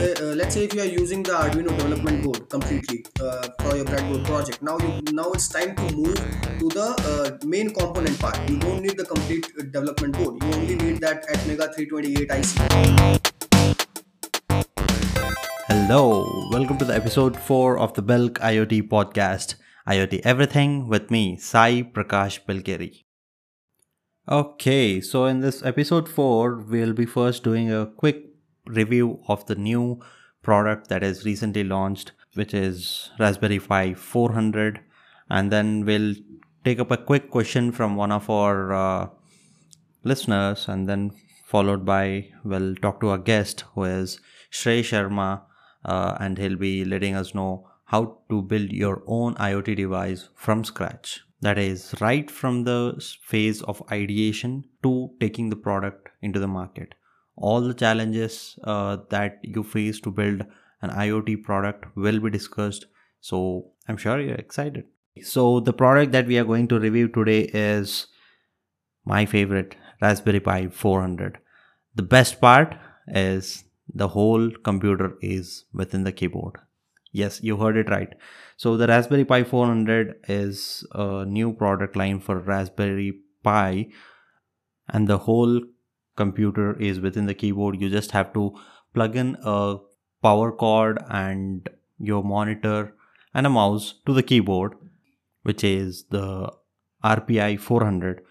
say, uh, let's say if you are using the Arduino development board completely uh, for your breadboard project, now you now it's time to move to the uh, main component part. You don't need the complete uh, development board. You only need that Atmega 328 IC. Hello, welcome to the episode 4 of the Belk IoT podcast. IoT Everything with me, Sai Prakash Belkeri. Okay, so in this episode 4, we'll be first doing a quick review of the new product that is recently launched, which is Raspberry Pi 400. And then we'll take up a quick question from one of our uh, listeners, and then followed by we'll talk to our guest who is Shrey Sharma uh, and he'll be letting us know how to build your own IoT device from scratch. That is right from the phase of ideation to taking the product into the market. All the challenges uh, that you face to build an IoT product will be discussed. So I'm sure you're excited. So the product that we are going to review today is my favorite Raspberry Pi 400. The best part is the whole computer is within the keyboard. Yes, you heard it right. So the Raspberry Pi 400 is a new product line for Raspberry Pi and the whole computer is within the keyboard. You just have to plug in a power cord and your monitor and a mouse to the keyboard, which is the RPI 400.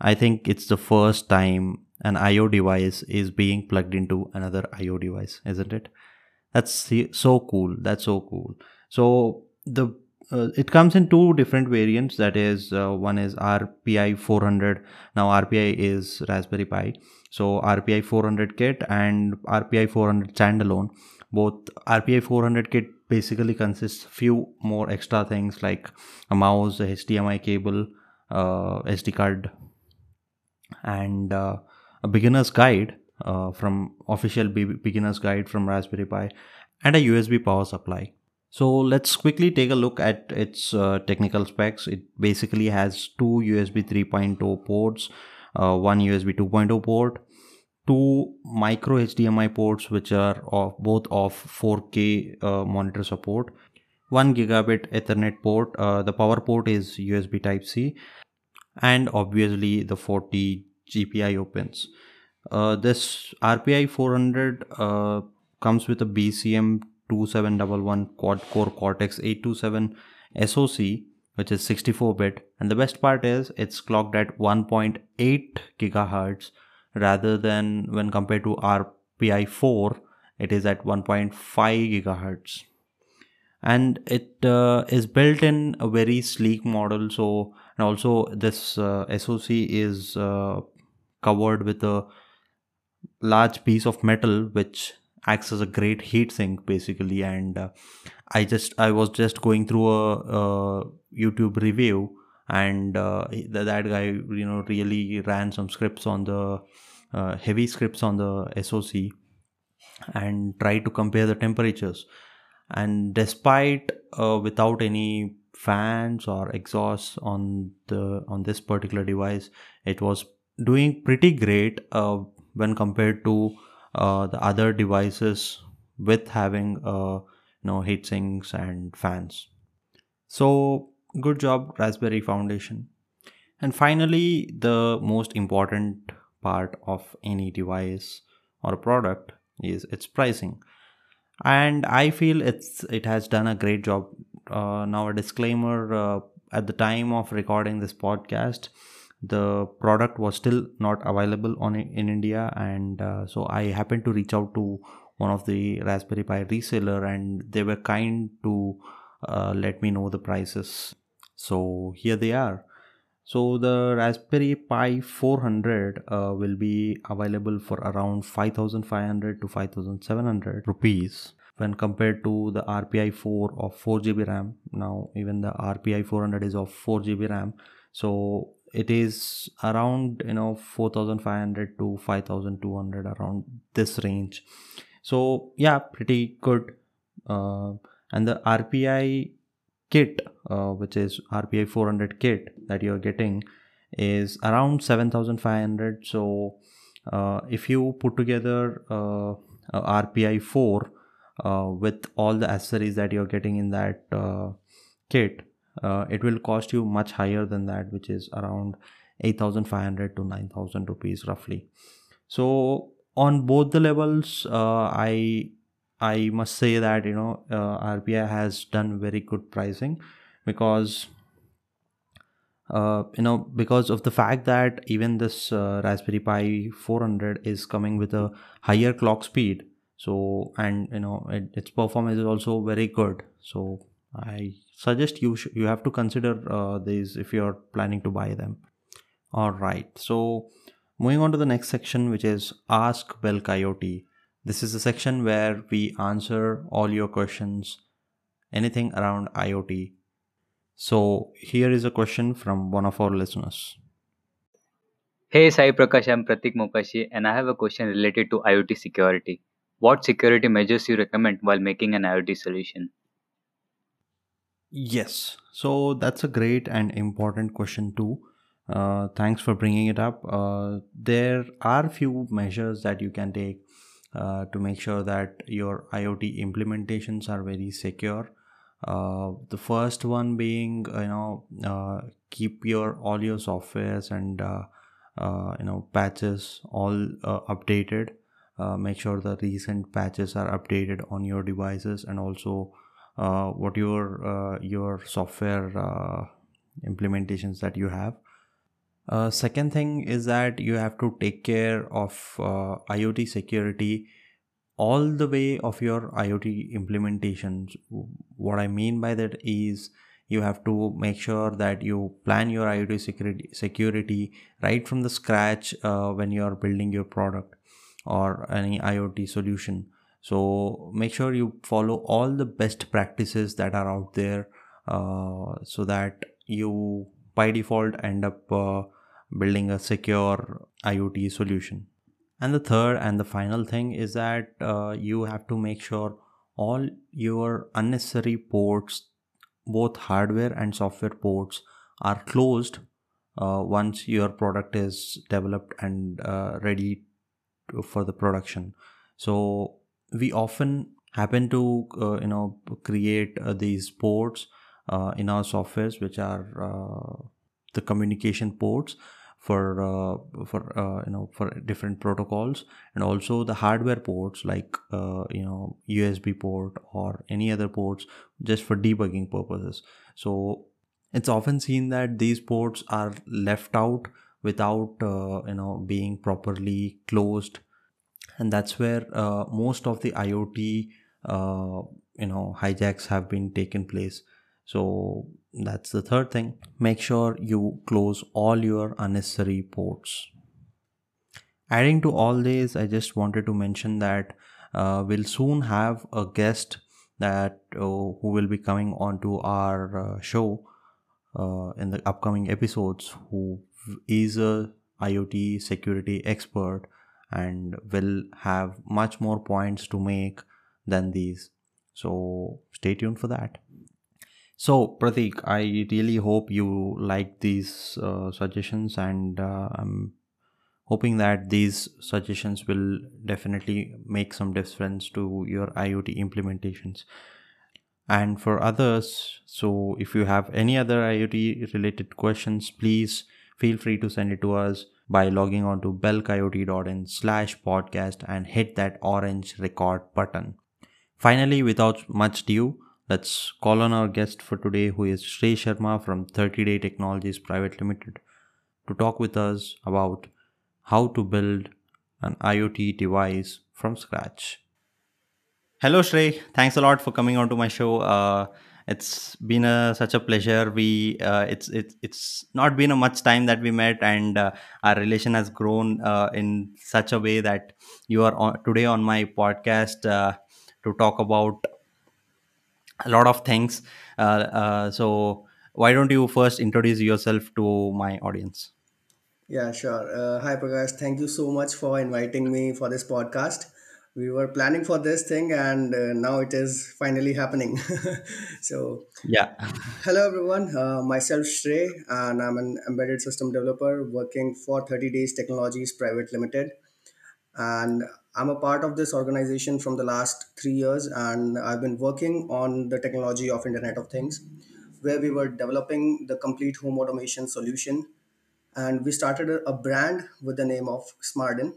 I think it's the first time an IO device is being plugged into another IO device, isn't it? That's so cool. That's so cool. So the uh, it comes in two different variants. That is, uh, one is RPI 400. Now RPI is Raspberry Pi. So RPI 400 kit and RPI 400 standalone. Both RPI 400 kit basically consists few more extra things like a mouse, a HDMI cable, uh, SD card, and uh, a beginner's guide uh, from official beginner's guide from Raspberry Pi and a USB power supply. So let's quickly take a look at its uh, technical specs. It basically has two USB 3.0 ports, uh, one USB 2.0 port, two micro HDMI ports which are of both of 4K uh, monitor support, one gigabit Ethernet port. Uh, the power port is USB Type C, and obviously the 40 GPIO pins. Uh, this RPI 400 uh, comes with a BCM 2711 quad core Cortex A72 SoC, which is 64 bit. And the best part is it's clocked at 1.8 gigahertz rather than when compared to RPI 4, it is at 1.5 gigahertz. And it uh, is built in a very sleek model. So, and also this uh, SoC is uh, covered with a large piece of metal which acts as a great heat sink basically and uh, i just i was just going through a, a youtube review and uh, that guy you know really ran some scripts on the uh, heavy scripts on the soc and tried to compare the temperatures. And despite uh, without any fans or exhausts on the on this particular device it was doing pretty great uh, when compared to the other devices with having uh, you know heat sinks and fans. So good job raspberry foundation. And finally the most important part of any device or product is its pricing. And i feel it's it has done a great job. Uh, now a disclaimer uh, at the time of recording this podcast the product was still not available on in India, and uh, so I happened to reach out to one of the Raspberry Pi reseller, and they were kind to uh, let me know the prices. So here they are. So the Raspberry Pi 400 uh, will be available for around 5500 to 5700 rupees when compared to the RPI 4 of 4 GB RAM. Now even the RPI 400 is of 4 GB RAM. So it is around you know 4500 to 5200 around this range. So yeah pretty good. Uh, and the rpi kit uh, which is rpi 400 kit that you're getting is around 7500 so uh, if you put together uh, rpi 4 uh, with all the accessories that you're getting in that uh, kit uh, it will cost you much higher than that which is around 8500 to 9000 rupees roughly. So on both the levels uh, i i must say that you know uh, rpi has done very good pricing because uh, you know because of the fact that even this uh, raspberry pi 400 is coming with a higher clock speed. So and you know it, its performance is also very good. So i suggest you sh- you have to consider uh, these if you're planning to buy them all right so moving on to the next section which is ask belk iot this is the section where we answer all your questions anything around iot so here is a question from one of our listeners. Hey Sai Prakash, I'm Pratik Mokashi and I have a question related to IoT security. What security measures you recommend while making an IoT solution? Yes, so that's a great and important question too. Uh, thanks for bringing it up. Uh, there are few measures that you can take uh, to make sure that your IoT implementations are very secure uh, the first one being you know uh, keep your all your softwares and uh, you know patches all updated make sure the recent patches are updated on your devices and also what your your software implementations that you have uh, second thing is that you have to take care of uh, IoT security all the way of your IoT implementations. What I mean by that is you have to make sure that you plan your IoT security, security right from the scratch uh, when you are building your product or any IoT solution. So make sure you follow all the best practices that are out there uh, so that you by default end up uh, building a secure IoT solution. And the third and the final thing is that uh, you have to make sure all your unnecessary ports both hardware and software ports are closed uh, once your product is developed and uh, ready to, for the production. So we often happen to uh, you know create uh, these ports uh, in our softwares which are the communication ports for uh, for uh, you know for different protocols and also the hardware ports like uh, you know USB port or any other ports just for debugging purposes. So it's often seen that these ports are left out without uh, you know being properly closed and that's where uh, most of the IoT uh, you know hijacks have been taken place. So that's the third thing. Make sure you close all your unnecessary ports. Adding to all this i just wanted to mention that uh, we'll soon have a guest that uh, who will be coming onto our uh, show uh, in the upcoming episodes who is a iot security expert and will have much more points to make than these. So stay tuned for that. So, Pratik, I really hope you like these uh, suggestions, and uh, I'm hoping that these suggestions will definitely make some difference to your IoT implementations. And for others, so if you have any other IoT related questions, please feel free to send it to us by logging on to belkiot.in slash podcast and hit that orange record button. Finally, without much ado, Let's call on our guest for today, who is Shrey Sharma from 30 Day Technologies Private Limited, to talk with us about how to build an IoT device from scratch. Hello, Shrey. Thanks a lot for coming on to my show. Uh, it's been a, such a pleasure. We uh, it's it's it's not been a much time that we met, and uh, our relation has grown uh, in such a way that you are on, today on my podcast uh, to talk about a lot of things. Uh, uh, so why don't you first introduce yourself to my audience? Yeah, sure. Hi, Prakash. Thank you so much for inviting me for this podcast. We were planning for this thing, and uh, now it is finally happening. so, Yeah. hello everyone. Uh, myself Shrey, and I'm an embedded system developer working for 30 Days Technologies Private Limited. and I'm a part of this organization from the last three years, and I've been working on the technology of Internet of Things, where we were developing the complete home automation solution, and we started a, a brand with the name of Smarden,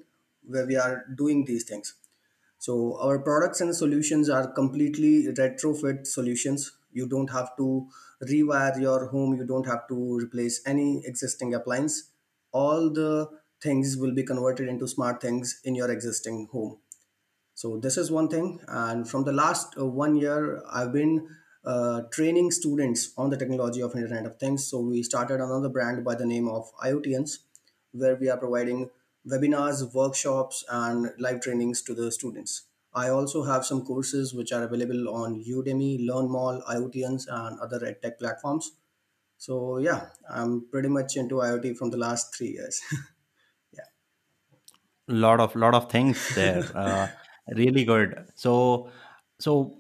where we are doing these things. So our products and solutions are completely retrofit solutions. You don't have to rewire your home. You don't have to replace any existing appliance. All the things will be converted into smart things in your existing home. So this is one thing. And from the last uh, one year, I've been uh, training students on the technology of Internet of Things. So we started another brand by the name of IoTians, where we are providing webinars, workshops, and live trainings to the students. I also have some courses which are available on Udemy, LearnMall, IoTians, and other edtech platforms. So yeah, I'm pretty much into IoT from the last three years. yeah. lot of lot of things there uh, really good so so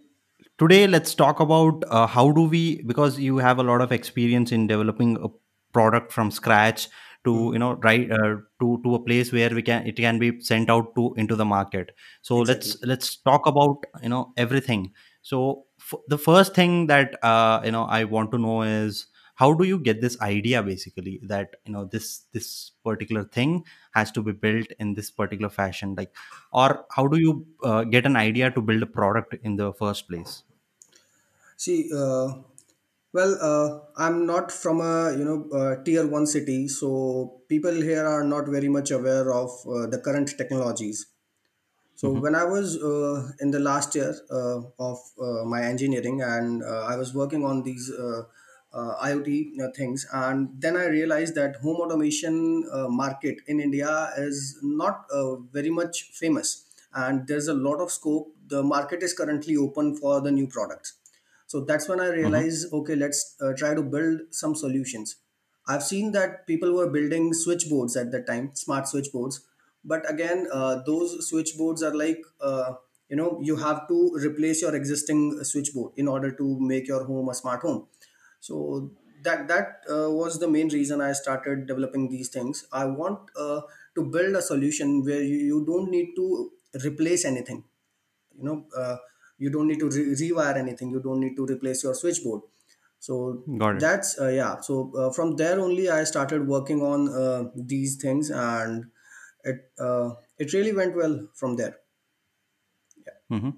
today let's talk about uh, how do we because you have a lot of experience in developing a product from scratch to Mhm. you know right uh, to to a place where we can it can be sent out to into the market. So let's let's talk about you know everything. So f- the first thing that uh, you know i want to know is how do you get this idea basically that you know this this particular thing has to be built in this particular fashion? Like or how do you uh, get an idea to build a product in the first place? See, uh, well, uh, I'm not from a you know uh, tier one city, so people here are not very much aware of uh, the current technologies. So hmm when I was uh, in the last year uh, of uh, my engineering, and uh, I was working on these uh, uh, IoT uh, things, and then I realized that home automation uh, market in India is not uh, very much famous, and there's a lot of scope. The market is currently open for the new products. So that's when I hmm realized, okay, let's uh, try to build some solutions. I've seen that people were building switchboards at that time, smart switchboards. But again uh, those switchboards are like uh, you know you have to replace your existing switchboard in order to make your home a smart home. So that that uh, was the main reason i started developing these things. I want uh, to build a solution where you, you don't need to replace anything. You know uh, you don't need to re- rewire anything you don't need to replace your switchboard. So that's uh, yeah. So uh, from there only i started working on uh, these things and it uh, it really went well from there. Yeah. Mm-hmm.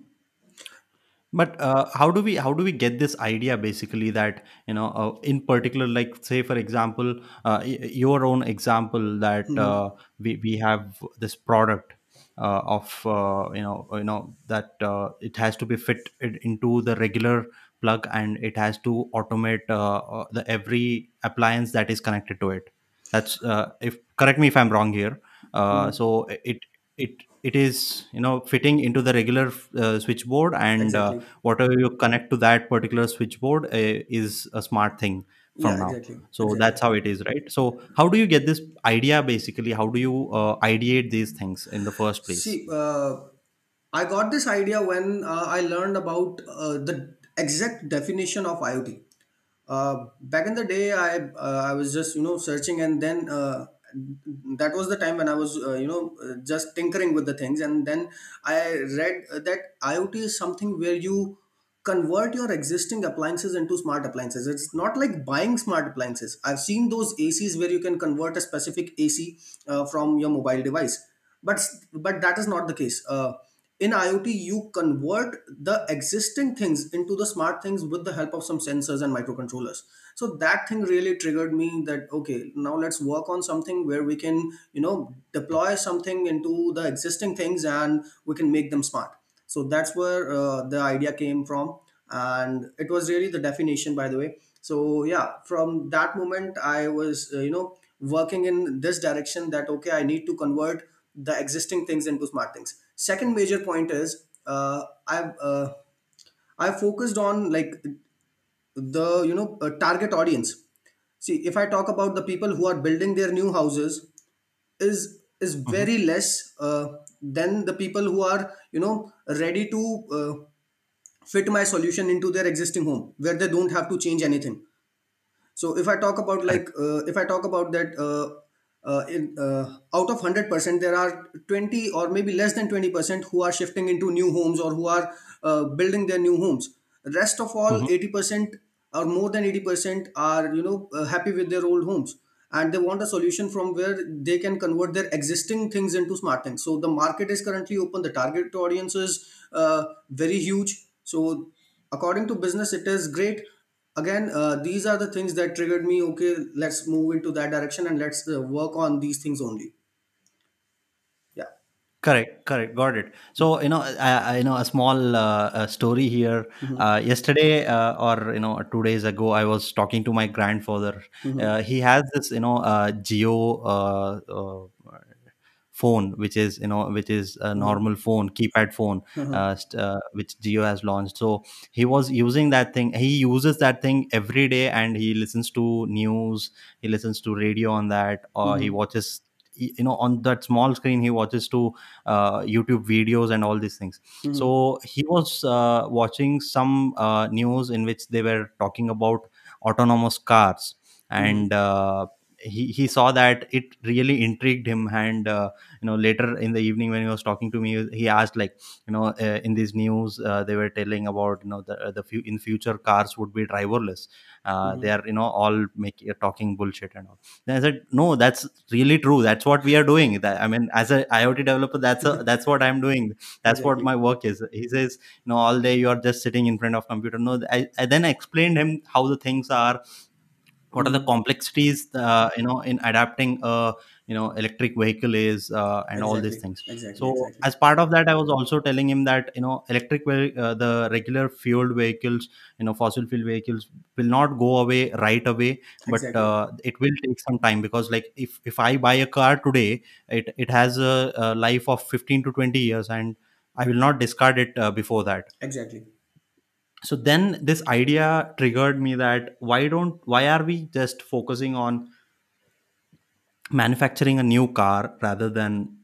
but uh, how do we how do we get this idea basically that you know uh, in particular like say for example uh, your own example that hmm uh, we we have this product uh, of uh, you know you know that uh, it has to be fit it into the regular plug and it has to automate uh, uh, the every appliance that is connected to it. That's uh, if correct me if i'm wrong here. Uh, hmm. so it it it is you know fitting into the regular uh, switchboard and uh, whatever you connect to that particular switchboard uh, is a smart thing from yeah now. exactly. So exactly. that's how it is right? So how do you get this idea basically? How do you uh, ideate these things in the first place? See uh, i got this idea when uh, i learned about uh, the exact definition of iot uh, back in the day i uh, i was just you know searching and then uh, that was the time when i was uh, you know just tinkering with the things. And then i read that iot is something where you convert your existing appliances into smart appliances. It's not like buying smart appliances. I've seen those acs where you can convert a specific ac uh, from your mobile device. But but that is not the case. Uh, in iot you convert the existing things into the smart things with the help of some sensors and microcontrollers. So that thing really triggered me that okay now let's work on something where we can you know deploy something into the existing things and we can make them smart so that's where uh, the idea came from. And it was really the definition by the way. So yeah from that moment i was uh, you know working in this direction that okay i need to convert the existing things into smart things. Second major point is uh, i've uh, i focused on like the you know uh, target audience. See if i talk about the people who are building their new houses is is hmm very less uh, than the people who are you know ready to uh, fit my solution into their existing home where they don't have to change anything. So if i talk about like uh, if i talk about that uh, uh, in, uh, out of 100% there are 20 or maybe less than 20% who are shifting into new homes or who are uh, building their new homes. Rest of all Mhm. 80% or more than 80% are you know uh, happy with their old homes and they want a solution from where they can convert their existing things into smart things. So the market is currently open. The target audience is uh, very huge. So according to business it is great. Again uh, these are the things that triggered me. Okay let's move into that direction and let's uh, work on these things only Correct, correct, got it. So you know, I, I you know a small uh, story here. mm-hmm. Uh, yesterday, uh, or you know, two days ago, I was talking to my grandfather. Mm-hmm. Uh, he has this, you know, uh, Jio uh, uh, phone, which is you know, which is a Mm-hmm. normal phone, keypad phone, Mm-hmm. uh, st- uh, which Jio has launched. So he was using that thing. He uses that thing every day, and he listens to news. He listens to radio on that, or he Mm-hmm. watches you know on that small screen he watches to uh, youtube videos and all these things Mm-hmm. so he was uh, watching some uh, news in which they were talking about autonomous cars Mm-hmm. and uh, he, he saw that it really intrigued him. And uh, you know later in the evening when he was talking to me he asked like you know uh, in these news uh, they were telling about you know the, the few in future cars would be driverless. Uh, they Mm-hmm. are you know all making talking bullshit and all. Then i said no that's really true. That's what we are doing. That i mean as a iot developer that's a that's what i'm doing. That's what my work is. He says you know all day you are just sitting in front of computer. No i, I then explained him how the things are what are the mm-hmm. complexities uh, you know in adapting a you know electric vehicle is uh, and all these things. Exactly. So exactly. as part of that i was also telling him that you know electric uh, the regular fueled vehicles you know fossil fuel vehicles will not go away right away but exactly. uh, it will take some time because like if if i buy a car today it it has a, a life of 15 to 20 years and i will not discard it uh, before that. Exactly so then this idea triggered me that why don't why are we just focusing on manufacturing a new car rather than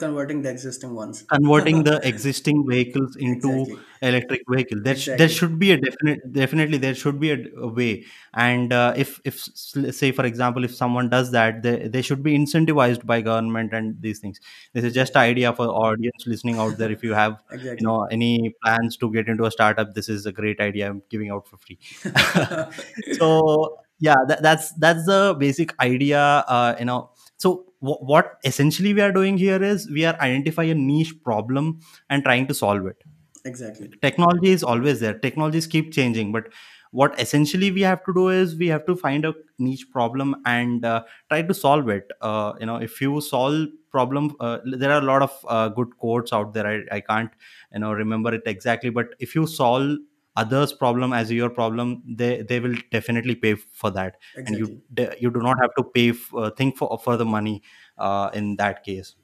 converting the existing ones. Converting the existing vehicles into exactly. electric vehicle. There, sh- there should be a definite definitely there should be a, a way. And uh, if if say for example if someone does that they, they should be incentivized by government and these things. This is just an idea for audience listening out there. If you have you know any plans to get into a startup this is a great idea. I'm giving out for free. So yeah that, that's that's the basic idea uh, you know. So wh- what essentially we are doing here is we are identifying a niche problem and trying to solve it. Exactly. Technology is always there. Technologies keep changing but what essentially we have to do is we have to find a niche problem and uh, try to solve it. Uh, you know if you solve problem uh, there are a lot of uh, good quotes out there. I, I can't you know remember it exactly but if you solve others problem as your problem they they will definitely pay for that. And you de- you do not have to pay uh, think for for the money uh, in that case.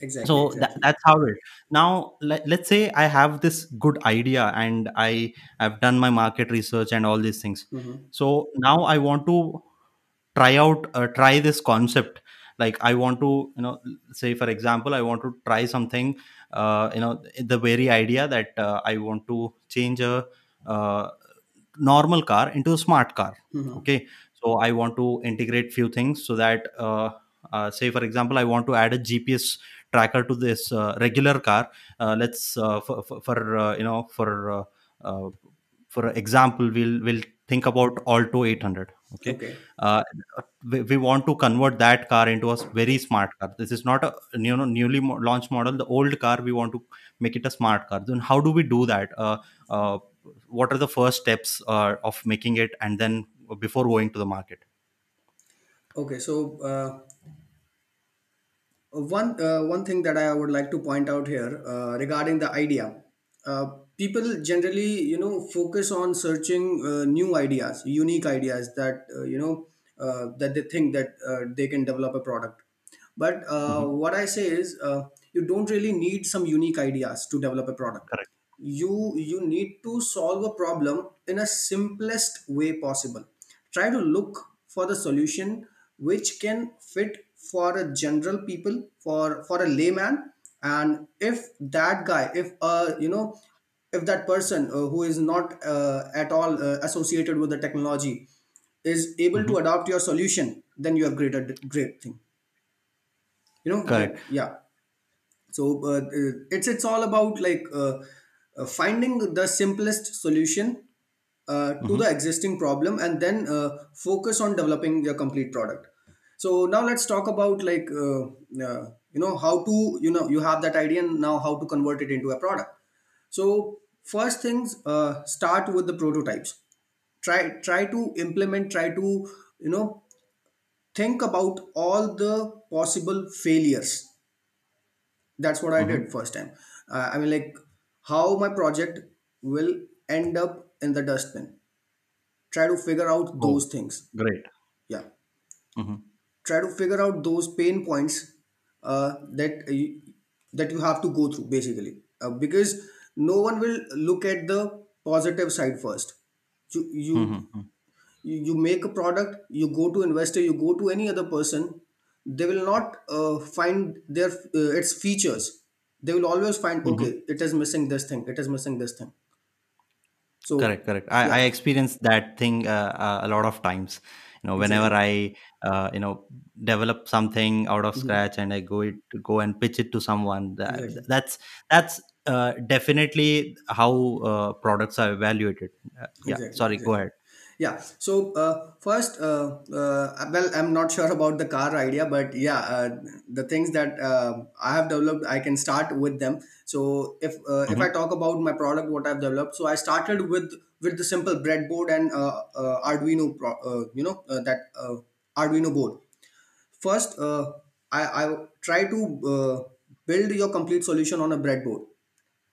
Exactly so that, exactly. that's how it now let, let's say i have this good idea and i have done my market research and all these things. Mm-hmm. so now i want to try out uh, try this concept. Like i want to you know say for example i want to try something you know the very idea that uh, i want to change a uh, normal car into a smart car Mm-hmm. okay so i want to integrate few things so that uh, uh, say for example i want to add a gps tracker to this uh, regular car uh, let's uh, for, for, uh, you know for uh, uh, for example we'll we'll think about alto 800 okay? Okay. Uh, we, we want to convert that car into a very smart car. This is not a you know newly mo- launched model. The old car we want to make it a smart car. Then how do we do that? Uh, uh, what are the first steps uh, of making it and then before going to the market? Okay so uh, one uh, one thing that I would like to point out here uh, regarding the idea, uh, people generally you know focus on searching uh, new ideas, unique ideas that uh, you know uh, that they think that uh, they can develop a product. But uh, Mhm. what I say is, uh, you don't really need some unique ideas to develop a product. correct You you need to solve a problem in a simplest way possible. Try to look for the solution which can fit for a general people, for for a layman, and if that guy, if uh you know if that person uh, who is not uh, at all uh, associated with the technology is able to Mhm. adopt your solution then you have great a great thing you know Correct. yeah so uh, it's it's all about like uh, uh, finding the simplest solution uh, to Mm-hmm. the existing problem and then uh, focus on developing your complete product so now let's talk about like uh, uh, you know how to you know you have that idea and now how to convert it into a product so first things uh, start with the prototypes. Try try to implement try to you know think about all the possible failures. That's what i Mm-hmm. did first time. Uh, i mean like how my project will end up in the dustbin. Try to figure out Oh, those things. great. yeah. Mm-hmm. try to figure out those pain points uh, that you, that you have to go through basically. Uh, because no one will look at the positive side first you you Mm-hmm. you you make a product you go to investor you go to any other person they will not uh, find their uh, its features they will always find Mm-hmm. okay it is missing this thing it is missing this thing so Correct, correct. I, I experienced that thing uh, uh, a lot of times. You know, whenever exactly I, uh, you know, develop something out of Mhm. scratch and I go it go and pitch it to someone, that, that's that's uh, definitely how uh, products are evaluated. Uh, yeah. exactly Sorry. Go ahead. Yeah. So uh, first, uh, uh, well, I'm not sure about the car idea, but yeah, uh, the things that uh, I have developed, I can start with them. So if uh, if I Mm-hmm. talk about my product, what I've developed, so I started with with the simple breadboard and Arduino, pro- uh, you know, uh, that uh, Arduino board. First, uh, I I try to uh, build your complete solution on a breadboard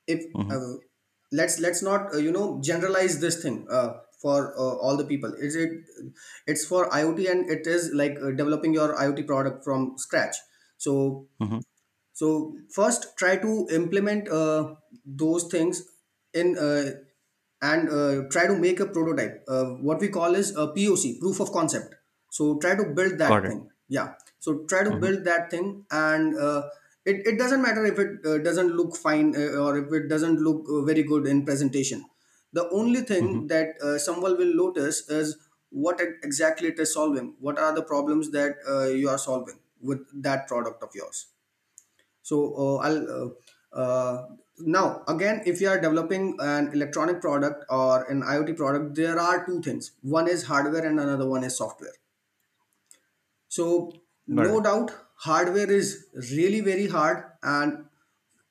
if Mm-hmm. uh, let's let's not uh, you know generalize this thing uh, for uh, all the people is it it's for iot and it is like uh, developing your iot product from scratch so Mm-hmm. so first try to implement uh, those things in uh, and uh, try to make a prototype uh, what we call is a poc proof of concept so try to build Got that it. thing yeah so try to Mm-hmm. build that thing and uh, it, it doesn't matter if it uh, doesn't look fine uh, or if it doesn't look uh, very good in presentation. The only Mm-hmm. thing that uh, someone will notice is what exactly it is solving. What are the problems that uh, you are solving with that product of yours? So uh, i'll uh, uh, now again if you are developing an electronic product or an iot product there are two things. One is hardware and another one is software. So no doubt hardware is really very hard and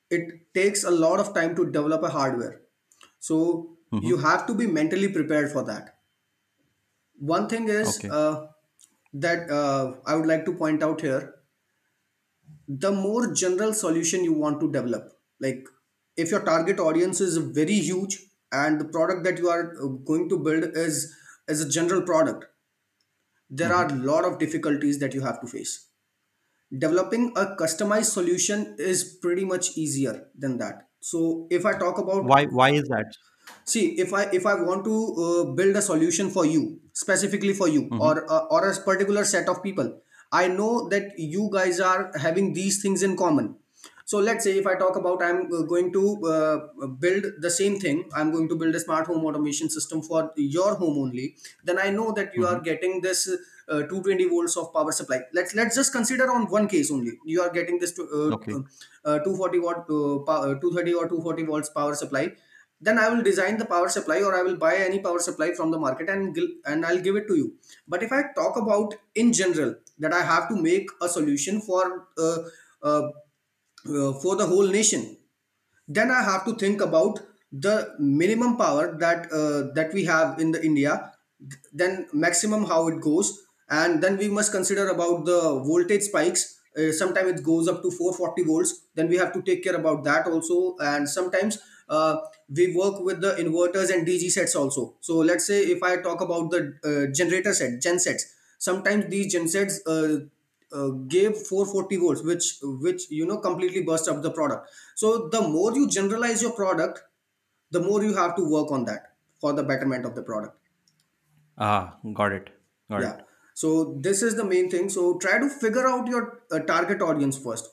it takes a lot of time to develop a hardware so Mm-hmm. you have to be mentally prepared for that one thing is Okay. uh, that uh, i would like to point out here the more general solution you want to develop like if your target audience is very huge and the product that you are uh, going to build is is a general product there Mm-hmm. are a lot of difficulties that you have to face developing a customized solution is pretty much easier than that so if i talk about Why? Why is that? see if i if i want to uh, build a solution for you specifically for you Mm-hmm. or uh, or a particular set of people i know that you guys are having these things in common so let's say if i talk about i'm uh, going to uh, build the same thing i'm going to build a smart home automation system for your home only then i know that you Mm-hmm. are getting this uh, 220 volts of power supply. Let's let's just consider on one case only. You are getting this to, uh, Okay. uh, 240 watt uh, power, 230 or 240 volts power supply. Then i will design the power supply or i will buy any power supply from the market and and i'll give it to you. But if i talk about in general that i have to make a solution for uh, uh, uh, for the whole nation then i have to think about the minimum power that uh, that we have in the india then maximum how it goes and then we must consider about the voltage spikes. Uh, sometimes it goes up to 440 volts. Then we have to take care about that also. And sometimes uh, we work with the inverters and dg sets also. So let's say if i talk about the uh, generator set gen sets sometimes these gen sets uh, uh, gave 440 volts which which you know completely burst up the product. So the more you generalize your product the more you have to work on that for the betterment of the product. Ah, got it. Got yeah. it. So this is the main thing. So try to figure out your uh, target audience first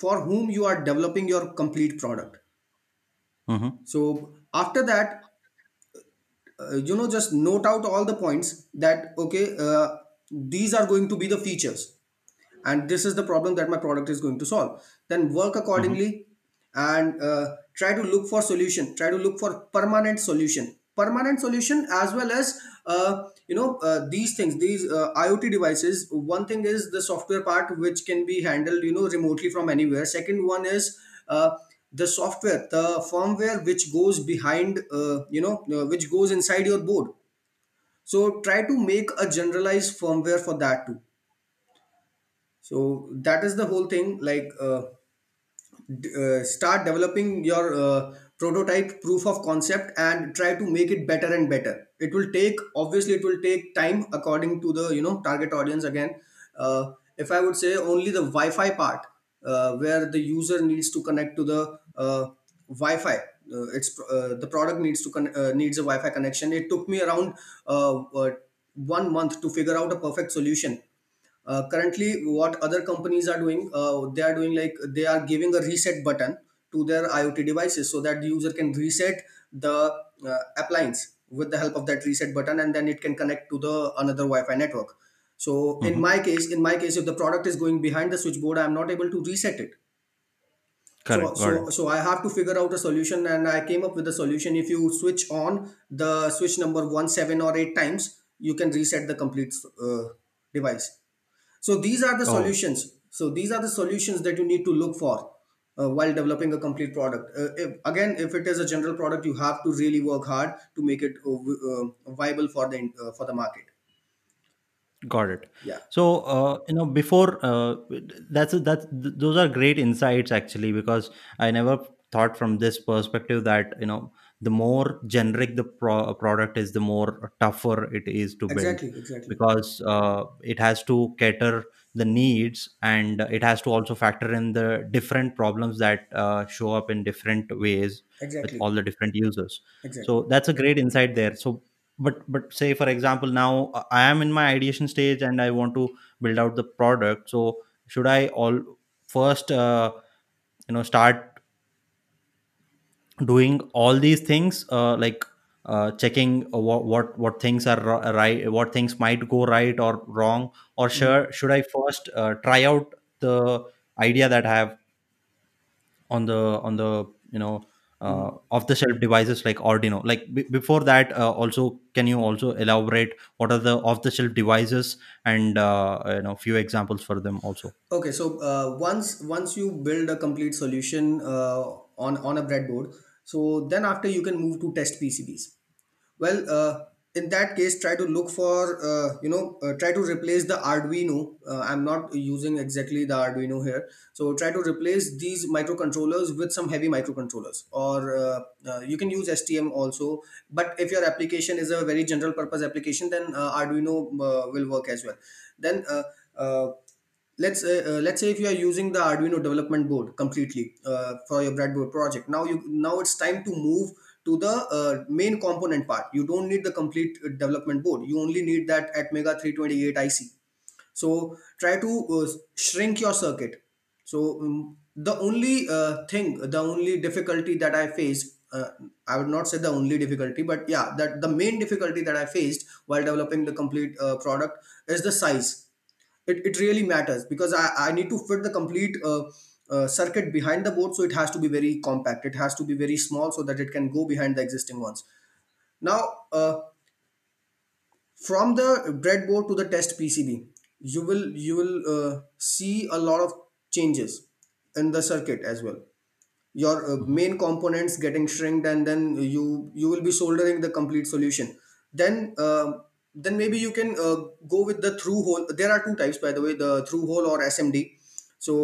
for whom you are developing your complete product. Mm-hmm. so after that uh, you know just note out all the points that okay uh, these are going to be the features and this is the problem that my product is going to solve. Then work accordingly and uh, try to look for solution try to look for permanent solution permanent solution as well as uh, you know uh, these things these uh, iot devices. One thing is the software part which can be handled you know remotely from anywhere. Second one is uh, the software the firmware which goes behind uh, you know uh, which goes inside your board. So try to make a generalized firmware for that too. So that is the whole thing like start developing your prototype proof of concept and try to make it better and better. It will take obviously it will take time according to the you know target audience again. Uh, if i would say only the wi-fi part uh, where the user needs to connect to the uh, wi-fi uh, it's uh, the product needs to con- uh, needs a wi-fi connection. It took me around one month to figure out a perfect solution. Currently what other companies are doing they are doing like they are giving a reset button to their iot devices so that the user can reset the uh, appliance with the help of that reset button and then it can connect to the another wi-fi network. So in hmm my case in my case if the product is going behind the switchboard i'm not able to reset it. So Correct. Got so so i have to figure out a solution and i came up with a solution. If you switch on the switch number one seven or eight times you can reset the complete uh, device. So these are the Oh, solutions. So these are the solutions that you need to look for uh, while developing a complete product. Uh, if, again if it is a general product you have to really work hard to make it uh, uh, viable for the uh, for the market. Got it. yeah. So, uh, you know, before uh, that's that's th- those are great insights actually because I never thought from this perspective that you know the more generic the pro- product is, the more tougher it is to build. Exactly exactly. Because uh, it has to cater the needs and it has to also factor in the different problems that uh, show up in different ways with all the different users. Exactly. so that's a great insight there. So but but say for example now uh, i am in my ideation stage and i want to build out the product. So should i all first uh, you know start doing all these things uh, like uh, checking uh, what, what what things are right what things might go right or wrong or Mhm. should should i first uh, try out the idea that i have on the on the you know uh, Mhm. off the shelf devices like arduino like b- before that uh, also can you also elaborate what are the off the shelf devices and uh, you know few examples for them also Okay, so uh, once once you build a complete solution uh, on on a breadboard, so then after you can move to test PCBs. Well, uh, in that case, try to look for uh, you know uh, try to replace the Arduino. Uh, I'm not using exactly the Arduino here, so try to replace these microcontrollers with some heavy microcontrollers, or uh, uh, you can use STM also. But if your application is a very general purpose application, then uh, Arduino uh, will work as well. Then. Uh, uh, let's uh, uh, let's say if you are using the arduino development board completely uh, for your breadboard project now you now it's time to move to the uh, main component part. You don't need the complete uh, development board. You only need that atmega 328 ic so try to uh, shrink your circuit. So um, the only uh, thing the only difficulty that i faced uh, i would not say the only difficulty but yeah that the main difficulty that i faced while developing the complete uh, product is the size. It, it really matters because I, I need to fit the complete uh, circuit behind the board so it has to be very compact. It has to be very small so that it can go behind the existing ones. Now uh, from the breadboard to the test pcb you will you will uh, see a lot of changes in the circuit as well. Your uh, Mhm. main components getting shrinked and then you you will be soldering the complete solution. Then uh, then maybe you can uh, go with the through hole. There are two types by the way the through hole or smd so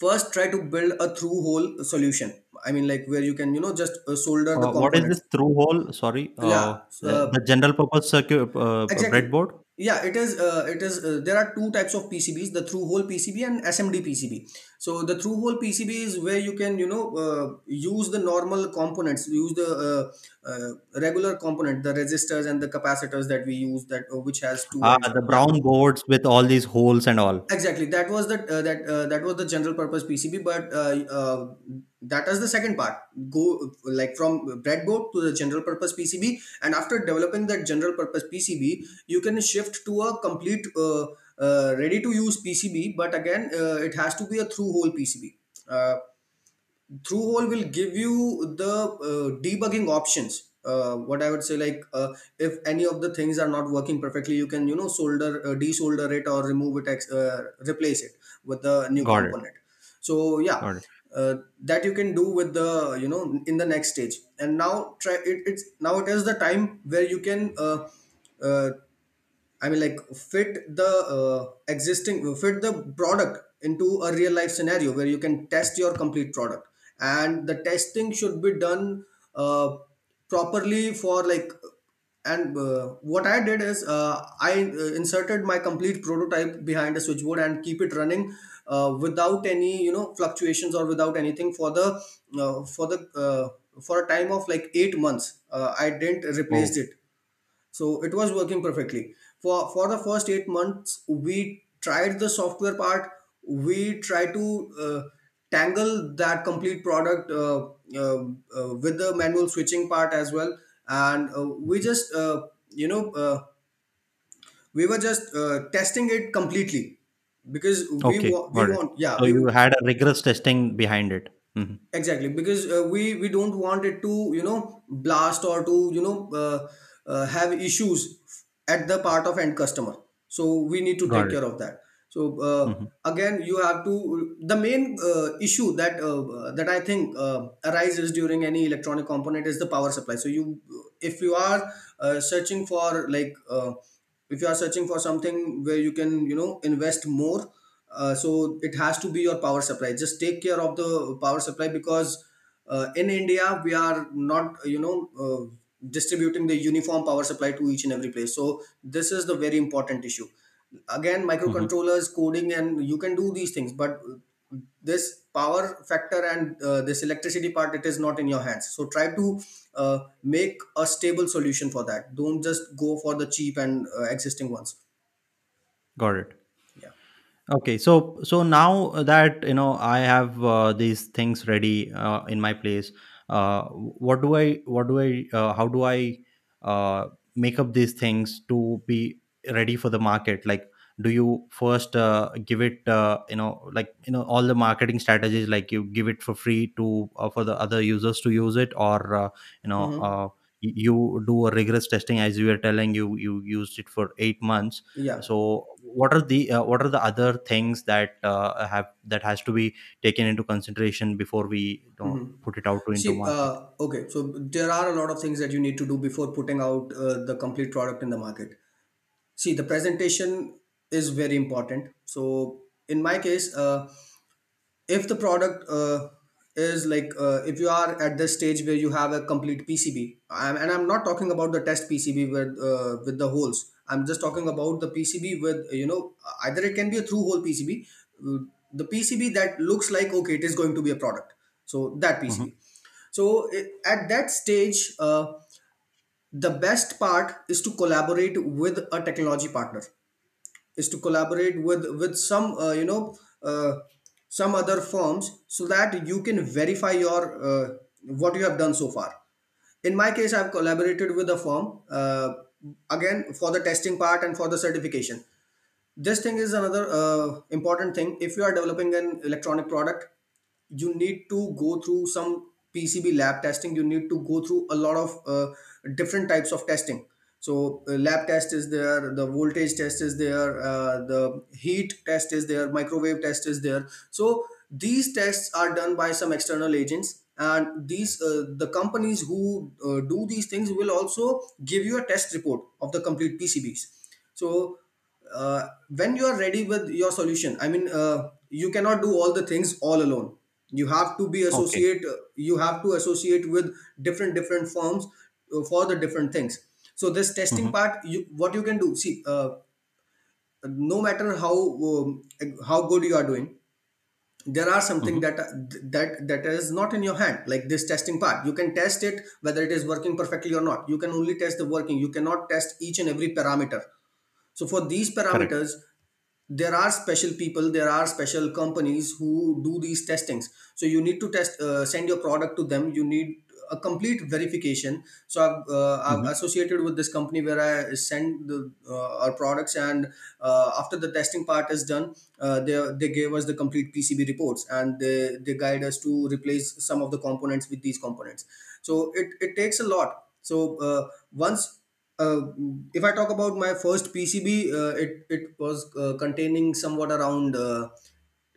first try to build a through hole solution. I mean like where you can you know just uh, solder the uh, what is this through hole? Sorry yeah uh, the, uh, the general purpose circuit uh, exactly. breadboard? Yeah it is uh, it is uh, there are two types of pcbs the through hole pcb and smd pcb so the through hole pcb is where you can you know uh, use the normal components use the uh, uh, regular component the resistors and the capacitors that we use that uh, which has two ah the brown boards with all these holes and all. Exactly. That was the uh, that uh, that was the general purpose pcb but uh, uh, that is the second part. Go like from breadboard to the general purpose pcb and after developing that general purpose pcb you can shift to a complete uh, uh, ready to use PCB, but again, uh, it has to be a through hole PCB. Uh, through hole will give you the uh, debugging options. Uh, what i would say like uh, if any of the things are not working perfectly you can you know solder uh, desolder it or remove it ex- uh, replace it with the new got it. component. So yeah uh, that you can do with the you know in the next stage. And now try it, it's now it is the time where you can uh, uh, I mean, like fit the uh, existing, fit the product into a real life scenario where you can test your complete product, and the testing should be done uh, properly for like. And uh, what I did is uh, I uh, inserted my complete prototype behind a switchboard and keep it running uh, without any you know fluctuations or without anything for the uh, for the uh, for a time of like eight months. Uh, I didn't replace oh it so it was working perfectly for for the first eight months we tried the software part. We tried to uh, tangle that complete product uh, uh, uh, with the manual switching part as well. And uh, we just uh, you know uh, we were just uh, testing it completely because we okay wa- we want yeah so we you had a rigorous testing behind it. Hmm exactly because uh, we we don't want it to you know blast or to you know uh, uh, have issues at the part of end customer. So we need to got take it. care of that. So uh, hmm again you have to the main uh, issue that uh, that i think uh, arises during any electronic component is the power supply. So you if you are uh, searching for like uh, if you are searching for something where you can you know invest more uh, so it has to be your power supply. Just take care of the power supply because uh, in india we are not you know uh, distributing the uniform power supply to each and every place. So this is the very important issue. Again hmm microcontrollers coding and you can do these things but this power factor and uh, this electricity part it is not in your hands. So try to uh, make a stable solution for that. Don't just go for the cheap and uh, existing ones. Got it. Yeah. Okay, so so now that you know I have uh, these things ready uh, in my place, what do I what do I uh, how do I uh, make up these things to be ready for the market? Like, do you first uh, give it uh, you know like you know all the marketing strategies like you give it for free to uh, for the other users to use it, or uh, you know hmm uh, y- you do a rigorous testing as you were telling you you used it for eight months. Yeah. So what are the uh, what are the other things that uh, have that has to be taken into consideration before we you know, hmm put it out to into see market? uh, okay so there are a lot of things that you need to do before putting out uh, the complete product in the market. See the presentation is very important. So in my case uh, if the product uh, is like uh, if you are at this stage where you have a complete PCB I'm, and I'm not talking about the test PCB with uh, with the holes. I'm just talking about the PCB with you know either it can be a through hole PCB the PCB that looks like okay it is going to be a product. So that PCB so i- at that stage uh, the best part is to collaborate with a technology partner. Is to collaborate with with some uh, you know uh, some other firms so that you can verify your uh, what you have done so far in my case i've collaborated with a firm uh, again for the testing part and for the certification this thing is another uh, important thing if you are developing an electronic product you need to go through some PCB lab testing. You need to go through a lot of uh, different types of testing. So uh, lab test is there, the voltage test is there, uh, the heat test is there, microwave test is there. So these tests are done by some external agents, and these uh, the companies who uh, do these things will also give you a test report of the complete PCBs. So uh, when you are ready with your solution, I mean, uh, you cannot do all the things all alone you have to be okay associate you have to associate with different different firms for the different things so this testing hmm part you what you can do see uh, no matter how um, how good you are doing there are something hmm that that that is not in your hand like this testing part. You can test it whether it is working perfectly or not. You can only test the working. You cannot test each and every parameter. So for these correct. parameters there are special people there are special companies who do these testings. So you need to test uh, send your product to them. You need a complete verification. So i've, uh, I've hmm associated with this company where i send the uh, our products and uh, after the testing part is done uh, they, they gave us the complete pcb reports and they, they guide us to replace some of the components with these components. So it, it takes a lot. So uh, once uh, if I talk about my first PCB, uh, it it was uh, containing somewhat around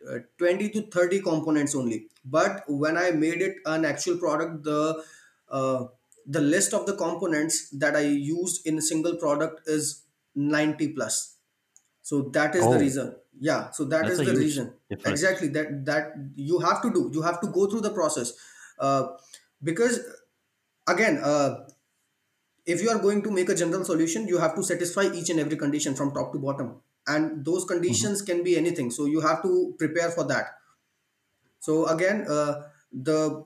uh, uh, 20 to 30 components only. But when I made it an actual product, the uh, the list of the components that I used in a single product is 90 plus. So that is the Oh, reason. Yeah. So that that's is the reason. difference. Exactly. That that you have to do. You have to go through the process. Uh, because again, uh, if you are going to make a general solution you have to satisfy each and every condition from top to bottom and those hmm conditions can be anything. So you have to prepare for that. So again uh, the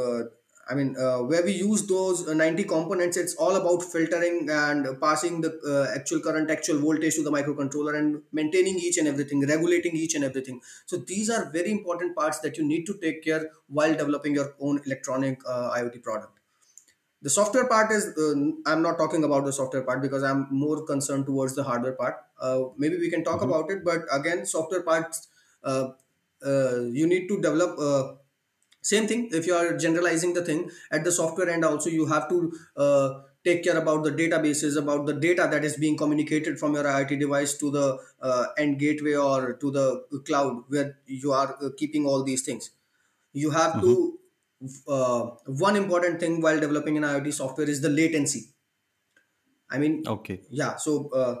uh, i mean uh, where we use those uh, 90 components it's all about filtering and passing the uh, actual current actual voltage to the microcontroller and maintaining each and everything regulating each and everything. So these are very important parts that you need to take care while developing your own electronic uh, iot product the software part is uh, i'm not talking about the software part because i'm more concerned towards the hardware part. Uh, maybe we can talk hmm about it but again software parts uh, uh, you need to develop uh, same thing. If you are generalizing the thing at the software end also you have to uh, take care about the databases about the data that is being communicated from your iot device to the uh, end gateway or to the cloud where you are uh, keeping all these things. You have hmm to uh, one important thing while developing an iot software is the latency. I mean Okay. yeah so uh,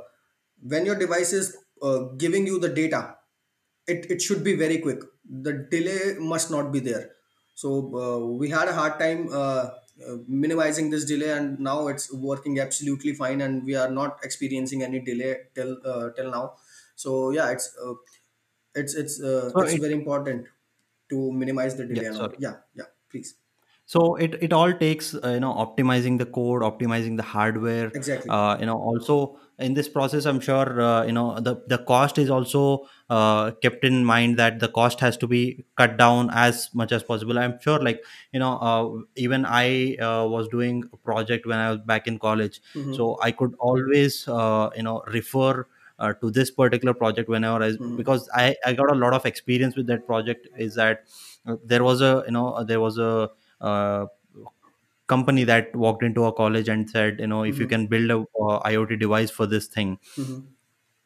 when your device is uh, giving you the data it, it should be very quick. The delay must not be there. So uh, we had a hard time uh, uh, minimizing this delay and now it's working absolutely fine and we are not experiencing any delay till uh, till now. So yeah it's uh, it's it's uh, it's very important to minimize the delay yeah yeah please So it it all takes uh, you know optimizing the code, optimizing the hardware. exactly Uh, you know also in this process, I'm sure uh, you know the the cost is also uh, kept in mind that the cost has to be cut down as much as possible. I'm sure like you know uh, even I uh, was doing a project when I was back in college, mm-hmm. so I could always uh, you know refer. Uh, to this particular project whenever I Mm-hmm. because I, I got a lot of experience with that project is that there was a you know there was a uh, company that walked into a college and said you know if you Mm-hmm. can build a uh, iot device for this thing Mm-hmm.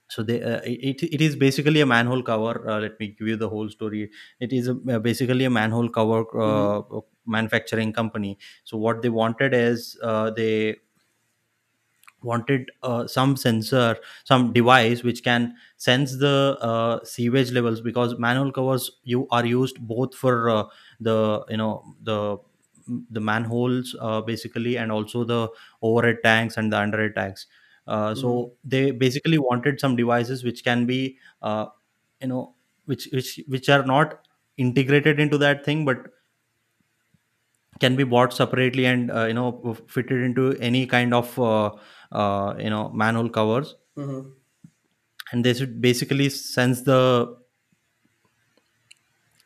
so they uh, it, it is basically a manhole cover uh, let me give you the whole story it is a, uh, basically a manhole cover Mm-hmm. uh, manufacturing company so what they wanted is uh, they wanted uh, some sensor some device which can sense the uh, sewage levels because manhole covers you are used both for uh, the you know the the manholes uh, basically and also the overhead tanks and the underhead tanks uh, Mm-hmm. so they basically wanted some devices which can be uh, you know which which which are not integrated into that thing but can be bought separately and uh, you know fitted into any kind of uh, uh, you know manhole covers Mm-hmm. and they should basically sense the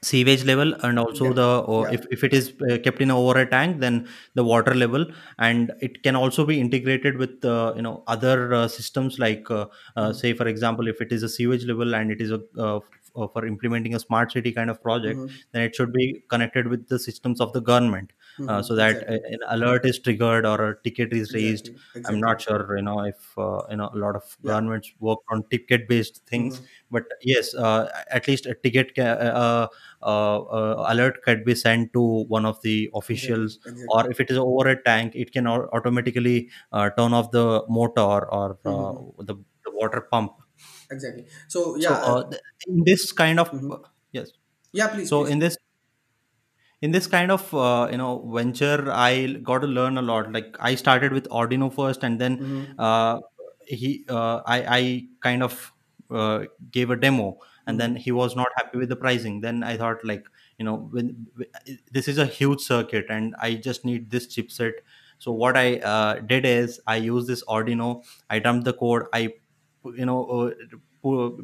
sewage level and also yeah the or yeah if, if it is uh, kept in a over a tank then the water level and it can also be integrated with uh, you know other uh, systems like uh, uh, mm-hmm. say for example if it is a sewage level and it is a for implementing a smart city kind of project Mm-hmm. then it should be connected with the systems of the government uh, so Mm-hmm. that uh, exactly an alert is triggered or a ticket is raised. Exactly. I'm not sure you know if uh, you know a lot of yeah. governments work on ticket based things mm-hmm. but yes uh, at least a ticket ca- uh, uh, uh, alert can be sent to one of the officials exactly. or if it is over a tank it can automatically uh, turn off the motor or uh, mm-hmm. the, the water pump. Exactly. So yeah so uh, uh, in this kind of mm-hmm. yes. Yeah please so please. in this in this kind of uh, you know venture i got to learn a lot like i started with arduino first and then mm-hmm. uh, he uh, i i kind of uh, gave a demo and then Mm-hmm. he was not happy with the pricing then i thought like you know when, this is a huge circuit and i just need this chipset so what i uh, did is i used this arduino i dumped the code i you know uh,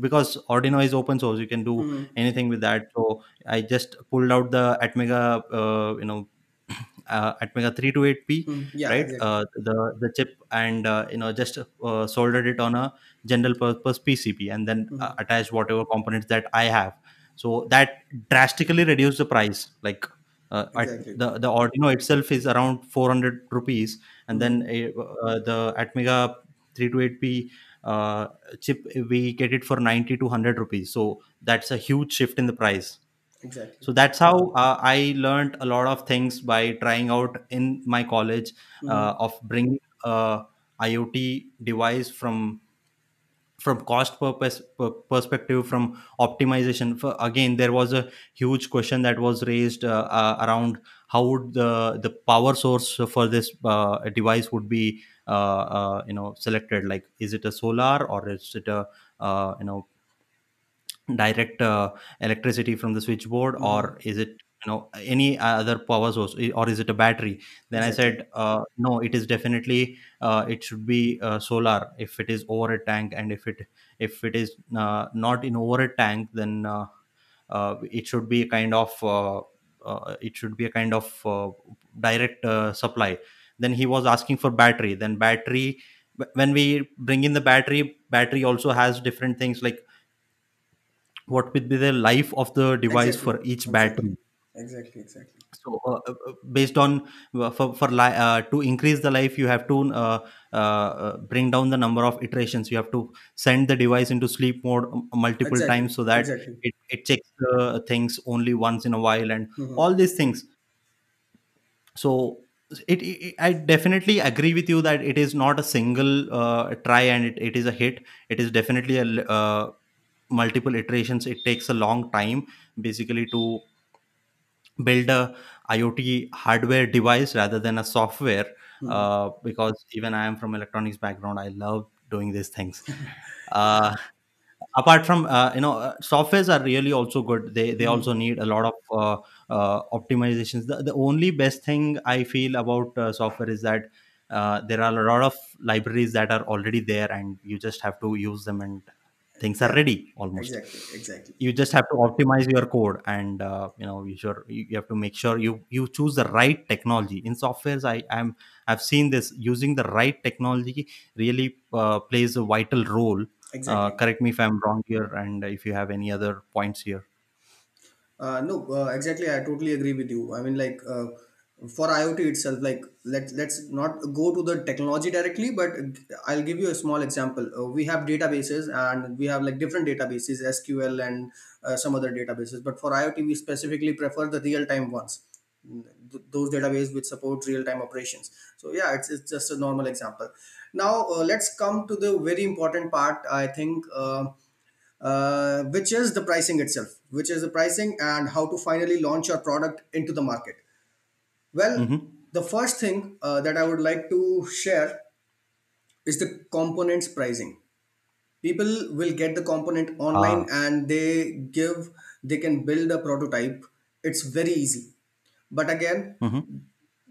because arduino is open source you can do Mm-hmm. anything with that so I just pulled out the Atmega, uh, you know, uh, Atmega 328P, Hmm. Yeah, right? exactly. Uh, the the chip and uh, you know just uh, soldered it on a general purpose PCB and then uh, Mhm. attached whatever components that I have. So that drastically reduced the price. Like uh, at Exactly. the the Arduino itself is around 400 rupees, and then Mhm. uh, uh, the Atmega 328P uh, chip we get it for 90 to 100 rupees. So that's a huge shift in the price Exactly. so that's how uh, i learned a lot of things by trying out in my college uh, Mhm. of bringing a iot device from from cost purpose per- perspective from optimization for, again there was a huge question that was raised uh, uh, around how would the the power source for this uh, device would be uh, uh, you know selected like is it a solar or is it a uh, you know direct uh, electricity from the switchboard Mhm. or is it you know any other power source or is it a battery? Then i said uh, no it is definitely uh, it should be uh, solar. If it is over a tank and if it if it is uh, not in over a tank then uh, uh, it should be a kind of uh, uh, it should be a kind of uh, direct uh, supply then he was asking for battery then battery when we bring in the battery battery also has different things like what would be the life of the device Exactly. for each battery Exactly. Exactly. so uh, uh, based on uh, for, for li- uh, to increase the life you have to uh, uh, bring down the number of iterations you have to send the device into sleep mode multiple Exactly. times so that it, it checks the things only once in a while and Mhm. all these things so it, it i definitely agree with you that it is not a single uh, try and it, it is a hit. It is definitely a uh, multiple iterations. It takes a long time basically to build a iot hardware device rather than a software Mhm. uh, because even i am from electronics background. I love doing these things. Uh, apart from uh, you know uh, softwares are really also good. They they also Mhm. need a lot of uh, optimizations the, the only best thing i feel about uh, software is that uh, there are a lot of libraries that are already there and you just have to use them and things are ready almost Exactly. Exactly. you just have to optimize your code and uh, you know you sure you you have to make sure you you choose the right technology in softwares i am i've seen this using the right technology really uh, plays a vital role uh, Exactly. correct me if i'm wrong here and if you have any other points here Uh, no, uh, exactly. I totally agree with you. I mean, like uh, for IoT itself, like let let's not go to the technology directly, but I'll give you a small example. Uh, we have databases and we have like different databases, SQL and uh, some other databases. But for IoT, we specifically prefer the real time ones. Th- Those databases which support real time operations. So yeah, it's, it's just a normal example. Now uh, let's come to the very important part. I think. Uh, uh, which is the pricing itself, which is the pricing and how to finally launch your product into the market. Well, hmm the first thing uh, that I would like to share is the components pricing. People will get the component ah online and they give, they can build a prototype. It's very easy. But again, hmm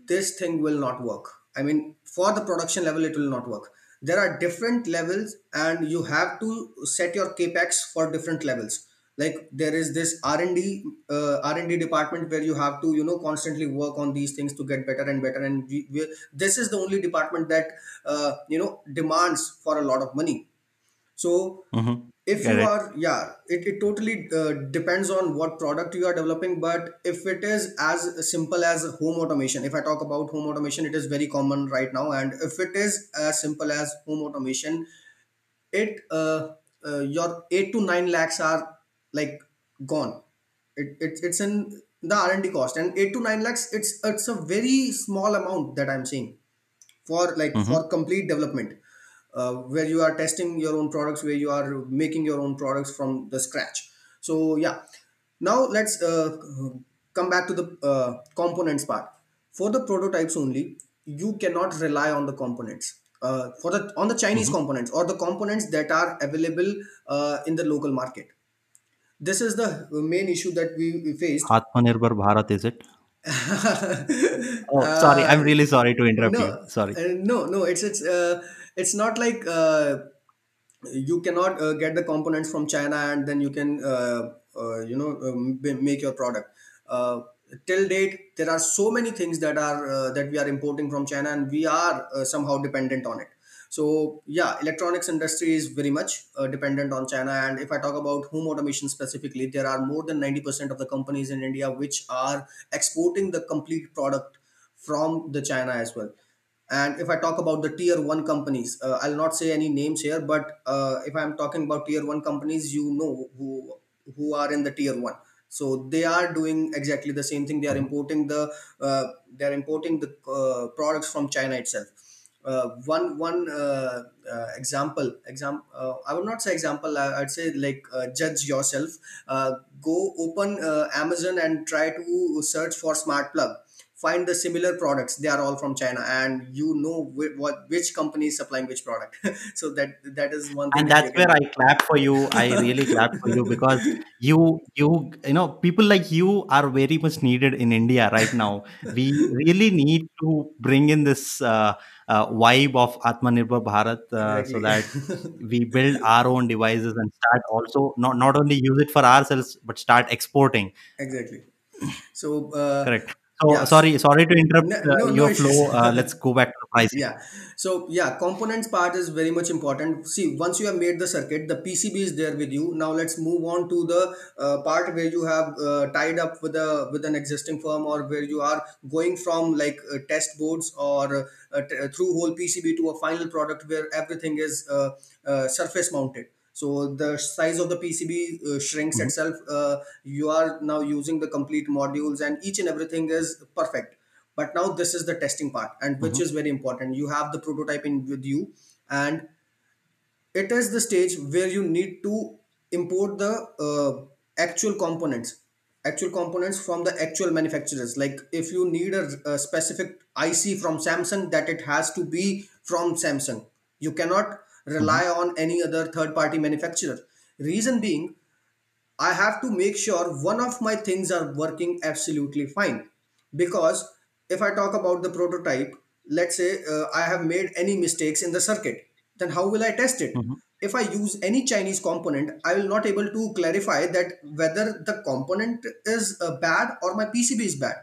this thing will not work. I mean, for the production level, it will not work. There are different levels, and you have to set your capex for different levels. Like there is this R and D uh, R and D department where you have to you know constantly work on these things to get better and better. And we, we, this is the only department that uh, you know demands for a lot of money. So hmm if get you it. are yeah it, it totally uh, depends on what product you are developing. But if it is as simple as home automation if i talk about home automation it is very common right now. And if it is as simple as home automation it uh, uh, your 8 to 9 lakhs are like gone. It, it it's in the r&d cost. And 8 to 9 lakhs it's it's a very small amount that i'm saying for like for hmm complete development uh, where you are testing your own products where you are making your own products from the scratch. So yeah. Now let's uh, come back to the uh, components part. For the prototypes only you cannot rely on the components uh, for the on the chinese hmm components or the components that are available uh, in the local market this is the main issue that we, faced. Atmanirbhar bharat is it? Oh sorry uh, i'm really sorry to interrupt no you. Sorry. uh, no no it's it's uh, it's not like uh, you cannot uh, get the components from china and then you can uh, uh, you know um, make your product. Uh, till date there are so many things that are uh, that we are importing from china and we are uh, somehow dependent on it so yeah electronics industry is very much uh, dependent on china. And if i talk about home automation specifically there are more than 90% of the companies in india which are exporting the complete product from the china as well. And if i talk about the tier 1 companies uh, i'll not say any names here but uh, if i'm talking about tier 1 companies you know who who are in the tier 1 so they are doing exactly the same thing. They are importing the uh, they are importing the uh, products from china itself uh, one one uh, uh, example exam uh, i would not say example I, i'd say like uh, judge yourself. Uh, go open uh, amazon and try to search for smart plug. Find the similar products. They are all from china and you know whi- what which company is supplying which product. So that that is one thing and that's where i clap for you. I really clap for you because you you you know people like you are very much needed in india right now. We really need to bring in this uh, vibe of atmanirbhar bharat uh, so that we build our own devices and start also not not only use it for ourselves but start exporting. Exactly. So uh, correct so sorry sorry to interrupt no uh, no, no your issues. Flow uh, let's go back to the pricing. Yeah. So yeah components part is very much important. See once you have made the circuit the pcb is there with you. Now let's move on to the uh, part where you have uh, tied up with a with an existing firm or where you are going from like uh, test boards or uh, t- uh, through hole pcb to a final product where everything is uh, uh, surface mounted so the size of the pcb uh, shrinks Mhm, itself. Uh, you are now using the complete modules and each and everything is perfect. But now this is the testing part and which mhm, is very important. You have the prototyping with you and it is the stage where you need to import the uh, actual components. Actual components from the actual manufacturers. Like if you need a, a specific ic from samsung that it has to be from samsung. You cannot rely on any other third party manufacturer reason being I have to make sure one of my things are working absolutely fine. Because if I talk about the prototype, let's say uh, I have made any mistakes in the circuit, then how will I test it? mhm, If I use any Chinese component, I will not able to clarify that whether the component is uh, bad or my PCB is bad.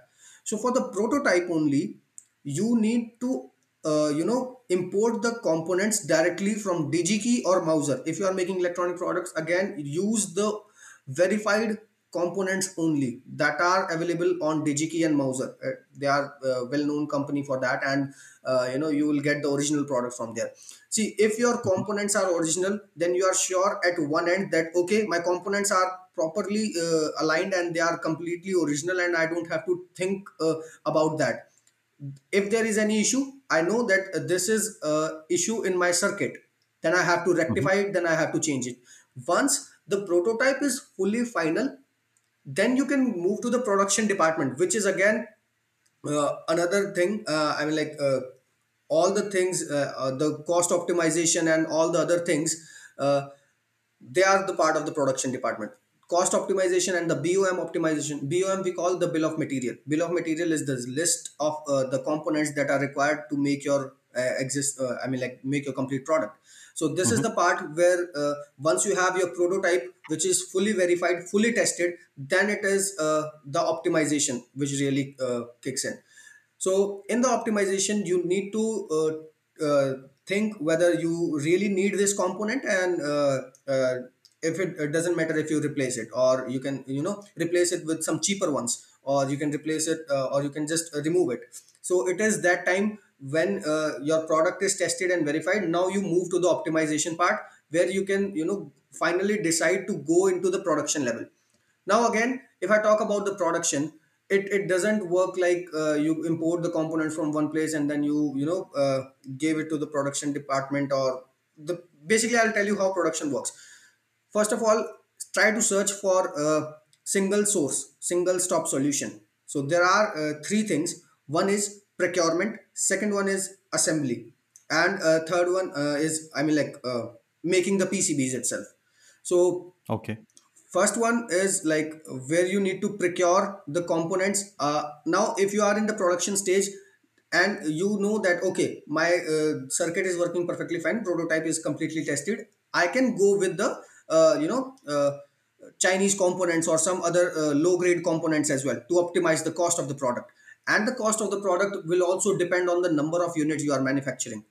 So for the prototype only, you need to uh, you know import the components directly from DigiKey or Mouser. If you are making electronic products, again use the verified components only that are available on DigiKey and Mouser. Uh, they are uh, well-known company for that, and uh, you know you will get the original product from there. See, if your components are original, then you are sure at one end that okay, my components are properly uh, aligned and they are completely original, and I don't have to think uh, about that if there is any issue i know that uh, this is a issue in my circuit. Then i have to rectify it then i have to change it. Once the prototype is fully final then you can move to the production department which is again uh, another thing uh, i mean like uh, all the things uh, uh, the cost optimization and all the other things they are the part of the production department cost optimization and the bom optimization. Bom we call the bill of material. Bill of material is the list of uh, the components that are required to make your uh, exist uh, i mean like make your complete product. So this is mhm, the part where uh, once you have your prototype which is fully verified fully tested then it is uh, the optimization which really uh, kicks in. So in the optimization you need to uh, uh, think whether you really need this component and uh, uh, if it, it doesn't matter if you replace it or you can you know replace it with some cheaper ones or you can replace it uh, or you can just uh, remove it. So it is that time when uh, your product is tested and verified. Now you move to the optimization part where you can you know finally decide to go into the production level. Now again if i talk about the production it, it doesn't work like uh, you import the component from one place and then you you know uh, gave it to the production department or the basically i'll tell you how production works first of all try to search for a single source single stop solution. So there are uh, three things. One is procurement. Second one is assembly. And uh, third one uh, is i mean like uh, making the pcbs itself. So okay. First one is like where you need to procure the components. Uh, now, if you are in the production stage and you know that okay, my uh, circuit is working perfectly fine, prototype is completely tested, I can go with the you know uh, Chinese components or some other uh, low grade components as well to optimize the cost of the product. And the cost of the product will also depend on the number of units you are manufacturing.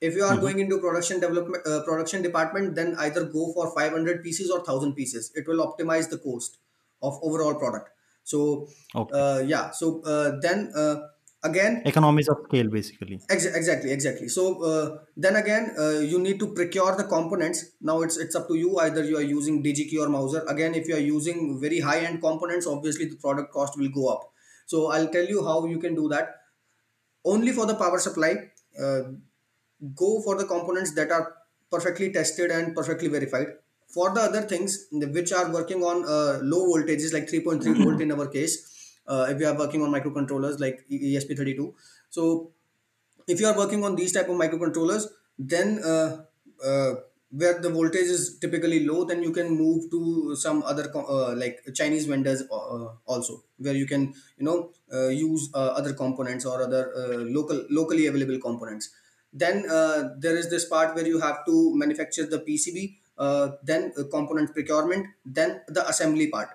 If you are hmm going into production development, uh, production department, then either go for 500 pieces or 1000 pieces. It will optimize the cost of overall product. So, Okay. uh, yeah. So uh, then uh, again, Economies of scale, basically. Ex- exactly, exactly. So uh, then again, uh, you need to procure the components. Now it's it's up to you. Either you are using DigiKey or Mouser. Again, if you are using very high end components, obviously the product cost will go up. So I'll tell you how you can do that. Only for the power supply, uh, go for the components that are perfectly tested and perfectly verified. For the other things which are working on uh, low voltages like 3.3 volt in our case, uh, if you are working on microcontrollers like ESP32, so if you are working on these type of microcontrollers then uh, uh, where the voltage is typically low then you can move to some other uh, like chinese vendors uh, also where you can you know uh, use uh, other components or other uh, local locally available components. Then uh, there is this part where you have to manufacture the pcb uh, then uh, component procurement then the assembly part.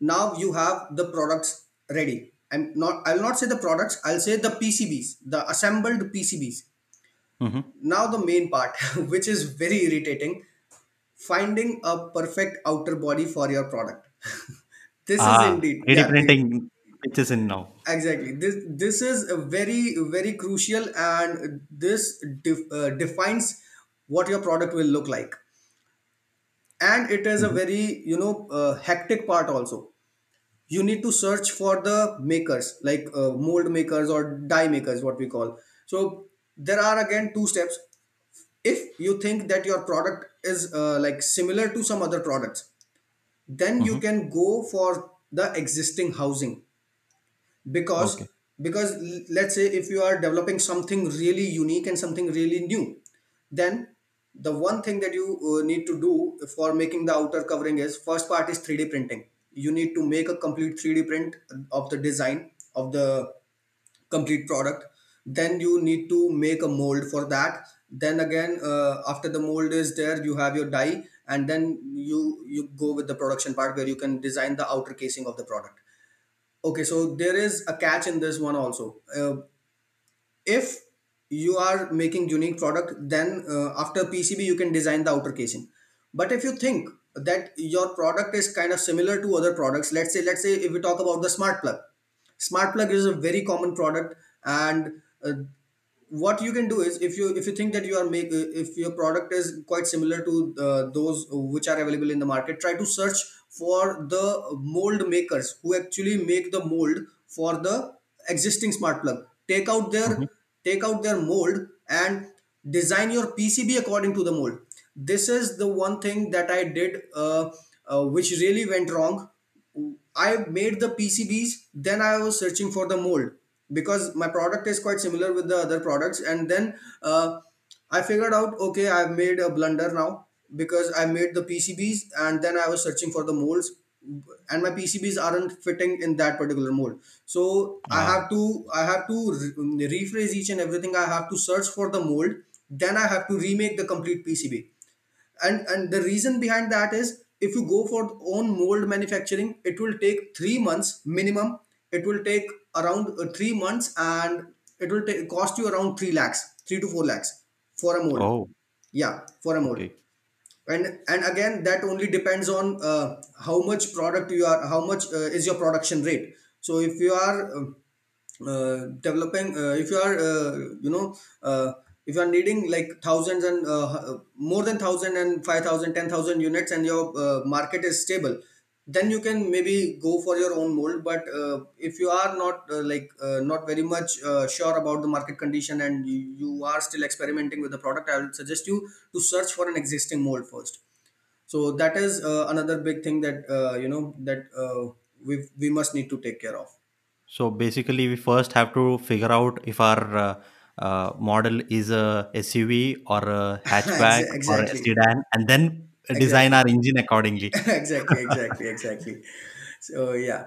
Now you have the products ready. I'm not i'll not say the products i'll say the pcbs the assembled pcbs hmm now the main part which is very irritating finding a perfect outer body for your product. This is Ah, indeed 3D yeah printing pitches in now. exactly. This this is a very very crucial and this def, uh, defines what your product will look like. And it is a hmm very you know uh, hectic part also you need to search for the makers like uh, mold makers or die makers what we call. So there are again two steps. If you think that your product is uh, like similar to some other products then you hmm can go for the existing housing. Because Okay. because let's say if you are developing something really unique and something really new then the one thing that you uh, need to do for making the outer covering is first part is 3d printing you need to make a complete 3d print of the design of the complete product. Then you need to make a mold for that. Then again uh, after the mold is there you have your die and then you you go with the production part where you can design the outer casing of the product. Okay so there is a catch in this one also. Uh, if you are making unique product then uh, after pcb you can design the outer casing. But if you think that your product is kind of similar to other products. Let's say let's say if we talk about the smart plug. Smart plug is a very common product and uh, what you can do is if you if you think that you are make uh, if your product is quite similar to uh, those which are available in the market try to search for the mold makers who actually make the mold for the existing smart plug. Take out their hmm take out their mold and design your pcb according to the mold this is the one thing that i did uh, uh, which really went wrong I made the PCBs, then I was searching for the mold because my product is quite similar with the other products. And then uh, I figured out, okay, I've made a blunder now because I made the PCBs and then I was searching for the molds and my PCBs aren't fitting in that particular mold. So I Ah, have to I have to re- rephrase each and everything. I have to search for the mold. Then I have to remake the complete PCB and and the reason behind that is if you go for own mold manufacturing it will take 3 months minimum. It will take around uh, 3 months and it will take, cost you around 3 lakhs 3 to 4 lakhs for a mold. Oh, yeah for a mold. Okay. and and again that only depends on uh, how much product you are how much uh, is your production rate. So if you are um, uh, developing uh, if you are uh, you know uh, if you are needing like thousands and uh, uh, more than thousand and five thousand ten thousand units and your uh, market is stable then you can maybe go for your own mold. But uh, if you are not uh, like uh, not very much sure about the market condition and you, you are still experimenting with the product i would suggest you to search for an existing mold first. So that is another big thing that you know that we we must need to take care of. So basically, we first have to figure out if our uh, model is a SUV or a hatchback Exa- or a exactly sedan, and then design exactly our engine accordingly. exactly exactly exactly so yeah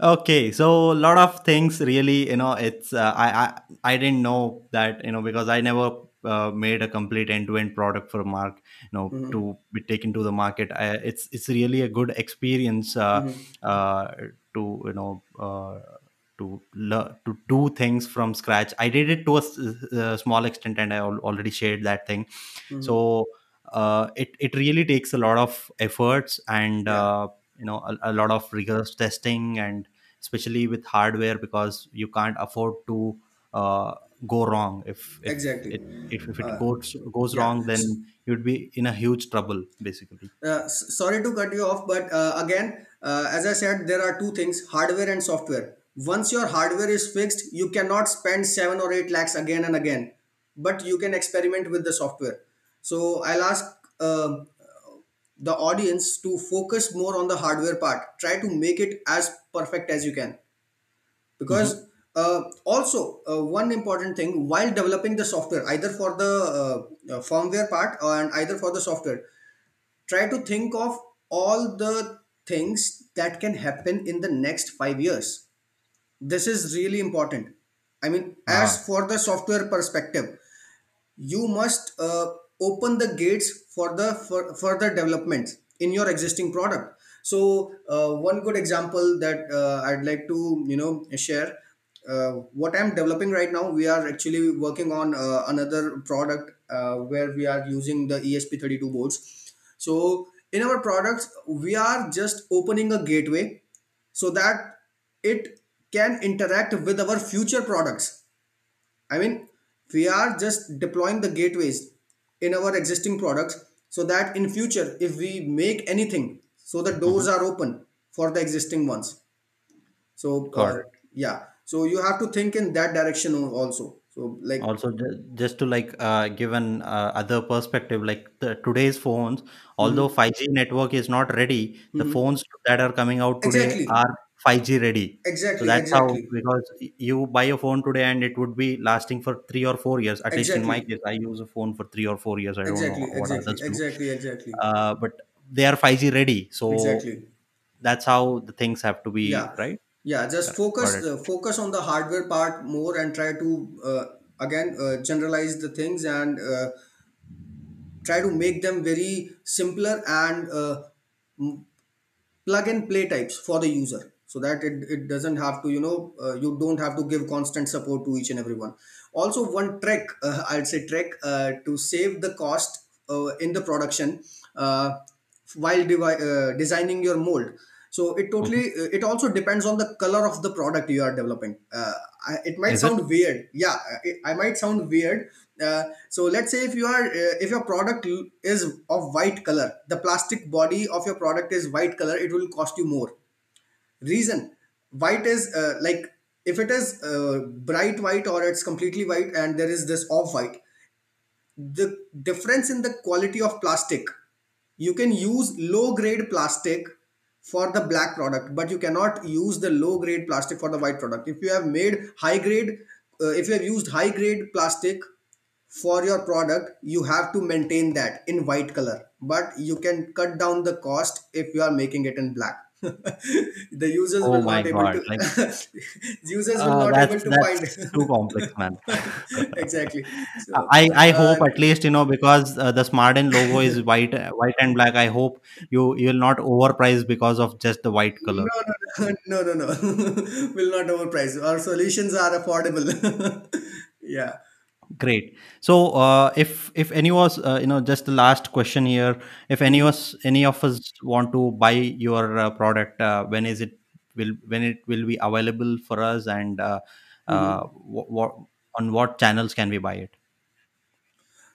Okay, so a lot of things really, you know, it's uh, I, I I didn't know that you know because I never uh, made a complete end-to-end product for mark you know Mm-hmm. to be taken to the market I, it's it's really a good experience uh, Mm-hmm. uh, to you know uh, to learn to do things from scratch i did it to a, a small extent and i al- already shared that thing Mm-hmm. so uh, it, it really takes a lot of efforts and Yeah, uh, you know a, a lot of rigorous testing and especially with hardware because you can't afford to uh, go wrong if if exactly. it if, if it Uh, goes goes yeah. wrong then you'd be in a huge trouble basically Uh, s- sorry to cut you off, but uh, again, uh, as I said, there are two things hardware and software. Once your hardware is fixed, you cannot spend seven or eight lakhs again and again, but you can experiment with the software. So I'll ask uh, the audience to focus more on the hardware part. Try to make it as perfect as you can because uh, also uh, one important thing while developing the software either for the uh, uh, firmware part and either for the software try to think of all the things that can happen in the next 5 years this is really important. I mean ah. as for the software perspective you must uh, open the gates for the for further development in your existing product. So uh, one good example that uh, i'd like to you know share uh, what i'm developing right now we are actually working on uh, another product uh, where we are using the esp32 boards so in our products we are just opening a gateway so that it can interact with our future products I mean, we are just deploying the gateways in our existing products so that in future, if we make anything, so the doors mhm. are open for the existing ones. So uh, yeah, so you have to think in that direction also. So like, also just to like uh, give an uh, other perspective like the, today's phones although mhm, 5g network is not ready the mhm. phones that are coming out today exactly, are 5g ready. So exactly, that's how because you buy a phone today and it would be lasting for 3 or 4 years. At least in my case i use a phone for 3 or 4 years. I don't know exactly, what exactly, others do. exactly, exactly, uh, but they are 5g ready. So exactly. that's how the things have to be Yeah, right? Yeah. Just focus uh, focus on the hardware part more and try to uh, again uh, generalize the things and uh, try to make them very simpler and uh, m- plug and play types for the user so that it, it doesn't have to you know uh, you don't have to give constant support to each and everyone. Also one trick uh, i'd say trick uh, to save the cost uh, in the production uh, while devi- uh, designing your mold. So it totally uh, it also depends on the color of the product you are developing. Uh, it might is it? sound weird. Yeah it, i might sound weird. Uh, so let's say if you are uh, if your product is of white color the plastic body of your product is white color it will cost you more reason. White is uh, like if it is uh, bright white or it's completely white and there is this off white the difference in the quality of plastic you can use low grade plastic for the black product but you cannot use the low grade plastic for the white product. If you have made high grade uh, if you have used high grade plastic for your product you have to maintain that in white color. But you can cut down the cost if you are making it in black the users oh will my not able god to like users will uh, not able that's to find that's too complex man. Exactly. So I I uh, hope at least you know because uh, the Smarden logo is white white and black. I hope you you will not overprice because of just the white color. no no no no no no. Will not overprice. Our solutions are affordable. Yeah Great. So uh, if if any was uh, you know just the last question here, if any was any of us want to buy your uh, product, uh, when is it will when it will be available for us and uh, uh, Mhm. what on what channels can we buy it?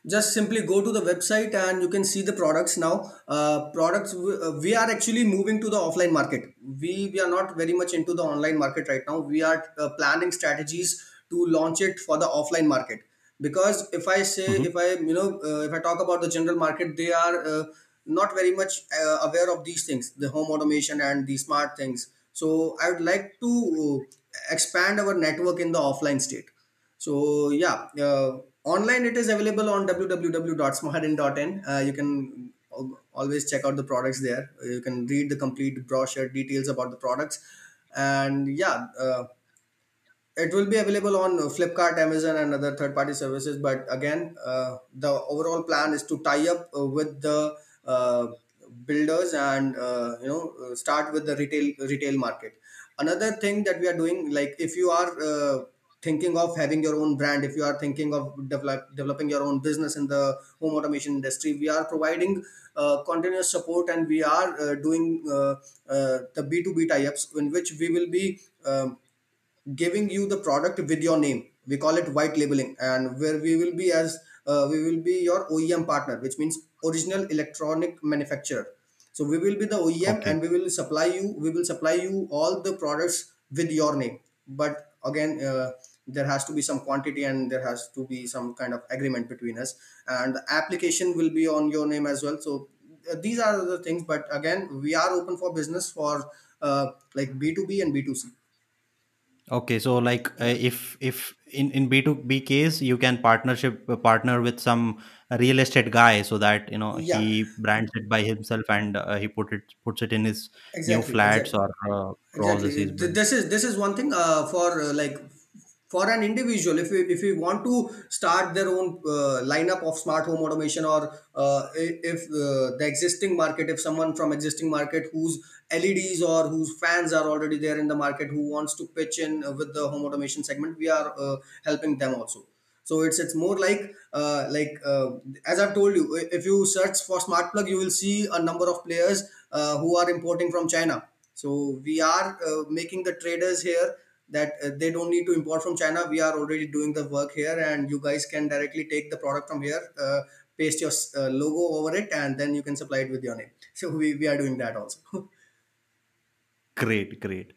just simply go to the website and you can see the products now uh, products w- uh, we are actually moving to the offline market we we are not very much into the online market right now we are uh, planning strategies to launch it for the offline market because if i say hmm if i you know uh, if i talk about the general market they are uh, not very much uh, aware of these things the home automation and the smart things so i would like to uh, expand our network in the offline state so yeah, uh, online it is available on www.smartin.in. Uh, you can always check out the products there. You can read the complete brochure details about the products, and yeah, uh, it will be available on uh, flipkart amazon and other third party services but again uh, the overall plan is to tie up uh, with the uh, builders and uh, you know uh, start with the retail retail market. Another thing that we are doing like if you are thinking of having your own brand if you are thinking of develop, developing your own business in the home automation industry we are providing continuous support and we are doing uh, uh, the b2b tie-ups in which we will be um, giving you the product with your name. We call it white labeling and where we will be as uh, we will be your oem partner which means original electronic manufacturer. So we will be the oem Okay. and we will supply you we will supply you all the products with your name. But again uh, there has to be some quantity and there has to be some kind of agreement between us. And the application will be on your name as well. So uh, these are the things but again we are open for business for uh, like b2b and b2c Okay, so like uh, if if in in B two B case you can partnership uh, partner with some real estate guy so that you know yeah. he brands it by himself and uh, he put it puts it in his new exactly flats exactly. or uh, houses exactly he's Th- built. this is this is one thing uh, for uh, like for an individual if we if we want to start their own uh, lineup of smart home automation or uh, i- if uh, the existing market if someone from existing market whose leds or whose fans are already there in the market who wants to pitch in uh, with the home automation segment we are uh, helping them also. So it's it's more like uh, like uh, as i've told you if you search for smart plug you will see a number of players uh, who are importing from china. So we are uh, making the traders here that they don't need to import from china. We are already doing the work here and you guys can directly take the product from here paste your logo over it and then you can supply it with your name. So we, we are doing that also Great, great.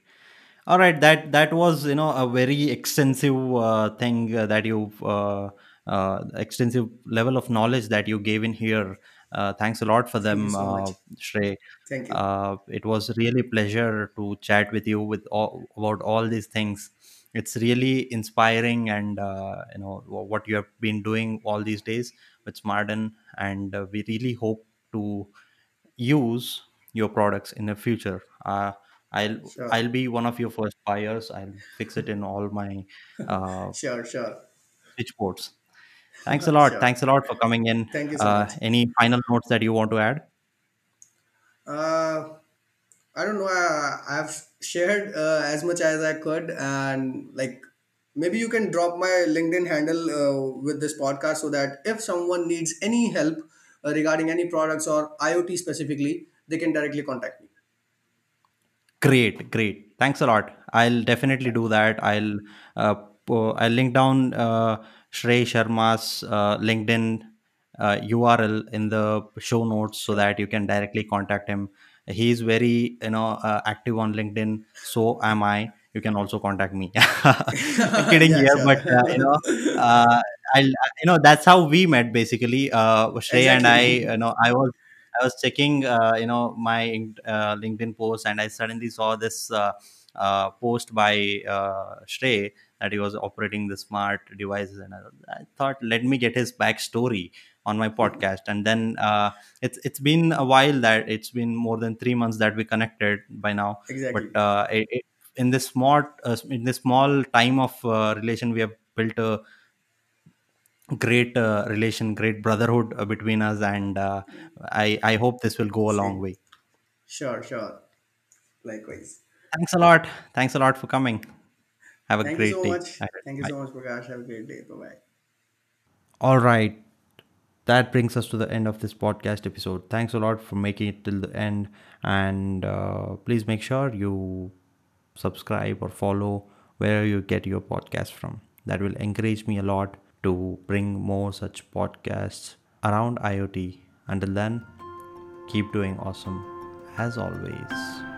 All right, that that was you know a very extensive uh, thing uh, that you uh, uh, extensive level of knowledge that you gave in here. Uh, thanks a lot for thank them, so uh, Shrey. thank you Uh, it was really pleasure to chat with you with all, about all these things. It's really inspiring, and uh, you know what you have been doing all these days with Smarden, and uh, we really hope to use your products in the future. Uh, I'll sure I'll be one of your first buyers. I'll fix it in all my uh, sure sure switchboards. Thanks a lot. sure Thanks a lot for coming in. thank you so Uh, much any final notes that you want to add? uh, I don't know. I, I've shared uh, as much as I could, and like maybe you can drop my LinkedIn handle uh, with this podcast so that if someone needs any help uh, regarding any products or IoT specifically, they can directly contact me. Great, great. Thanks a lot. I'll definitely do that. I'll uh, po- I'll link down uh, Shrey Sharma's uh, LinkedIn uh, URL in the show notes so that you can directly contact him. He's very you know uh, active on LinkedIn. So am I. You can also contact me. I'm kidding yeah, here, sure. but uh, you know. Uh, I'll, you know that's how we met basically. Uh, Shrey and I, you know, I was I was checking, uh, you know, my uh, LinkedIn post, and I suddenly saw this uh, uh, post by uh, Shrey that he was operating the smart devices, and I, I thought, let me get his backstory on my podcast. And then uh, it's it's been a while that it's been more than three months that we connected by now, but exactly. uh, it, it, in this small uh, in this small time of uh, relation, we have built a great uh, relation, great brotherhood uh, between us, and uh, I I hope this will go a long way. Sure, sure. Likewise. Thanks a lot. Thanks a lot for coming. Have a Thank you great so day. much. Thank you Bye. so much, Prakash. Have a great day. Bye bye. All right. That brings us to the end of this podcast episode. Thanks a lot for making it till the end. And uh, please make sure you subscribe or follow where you get your podcast from. That will encourage me a lot to bring more such podcasts around IoT. Until then, keep doing awesome as always.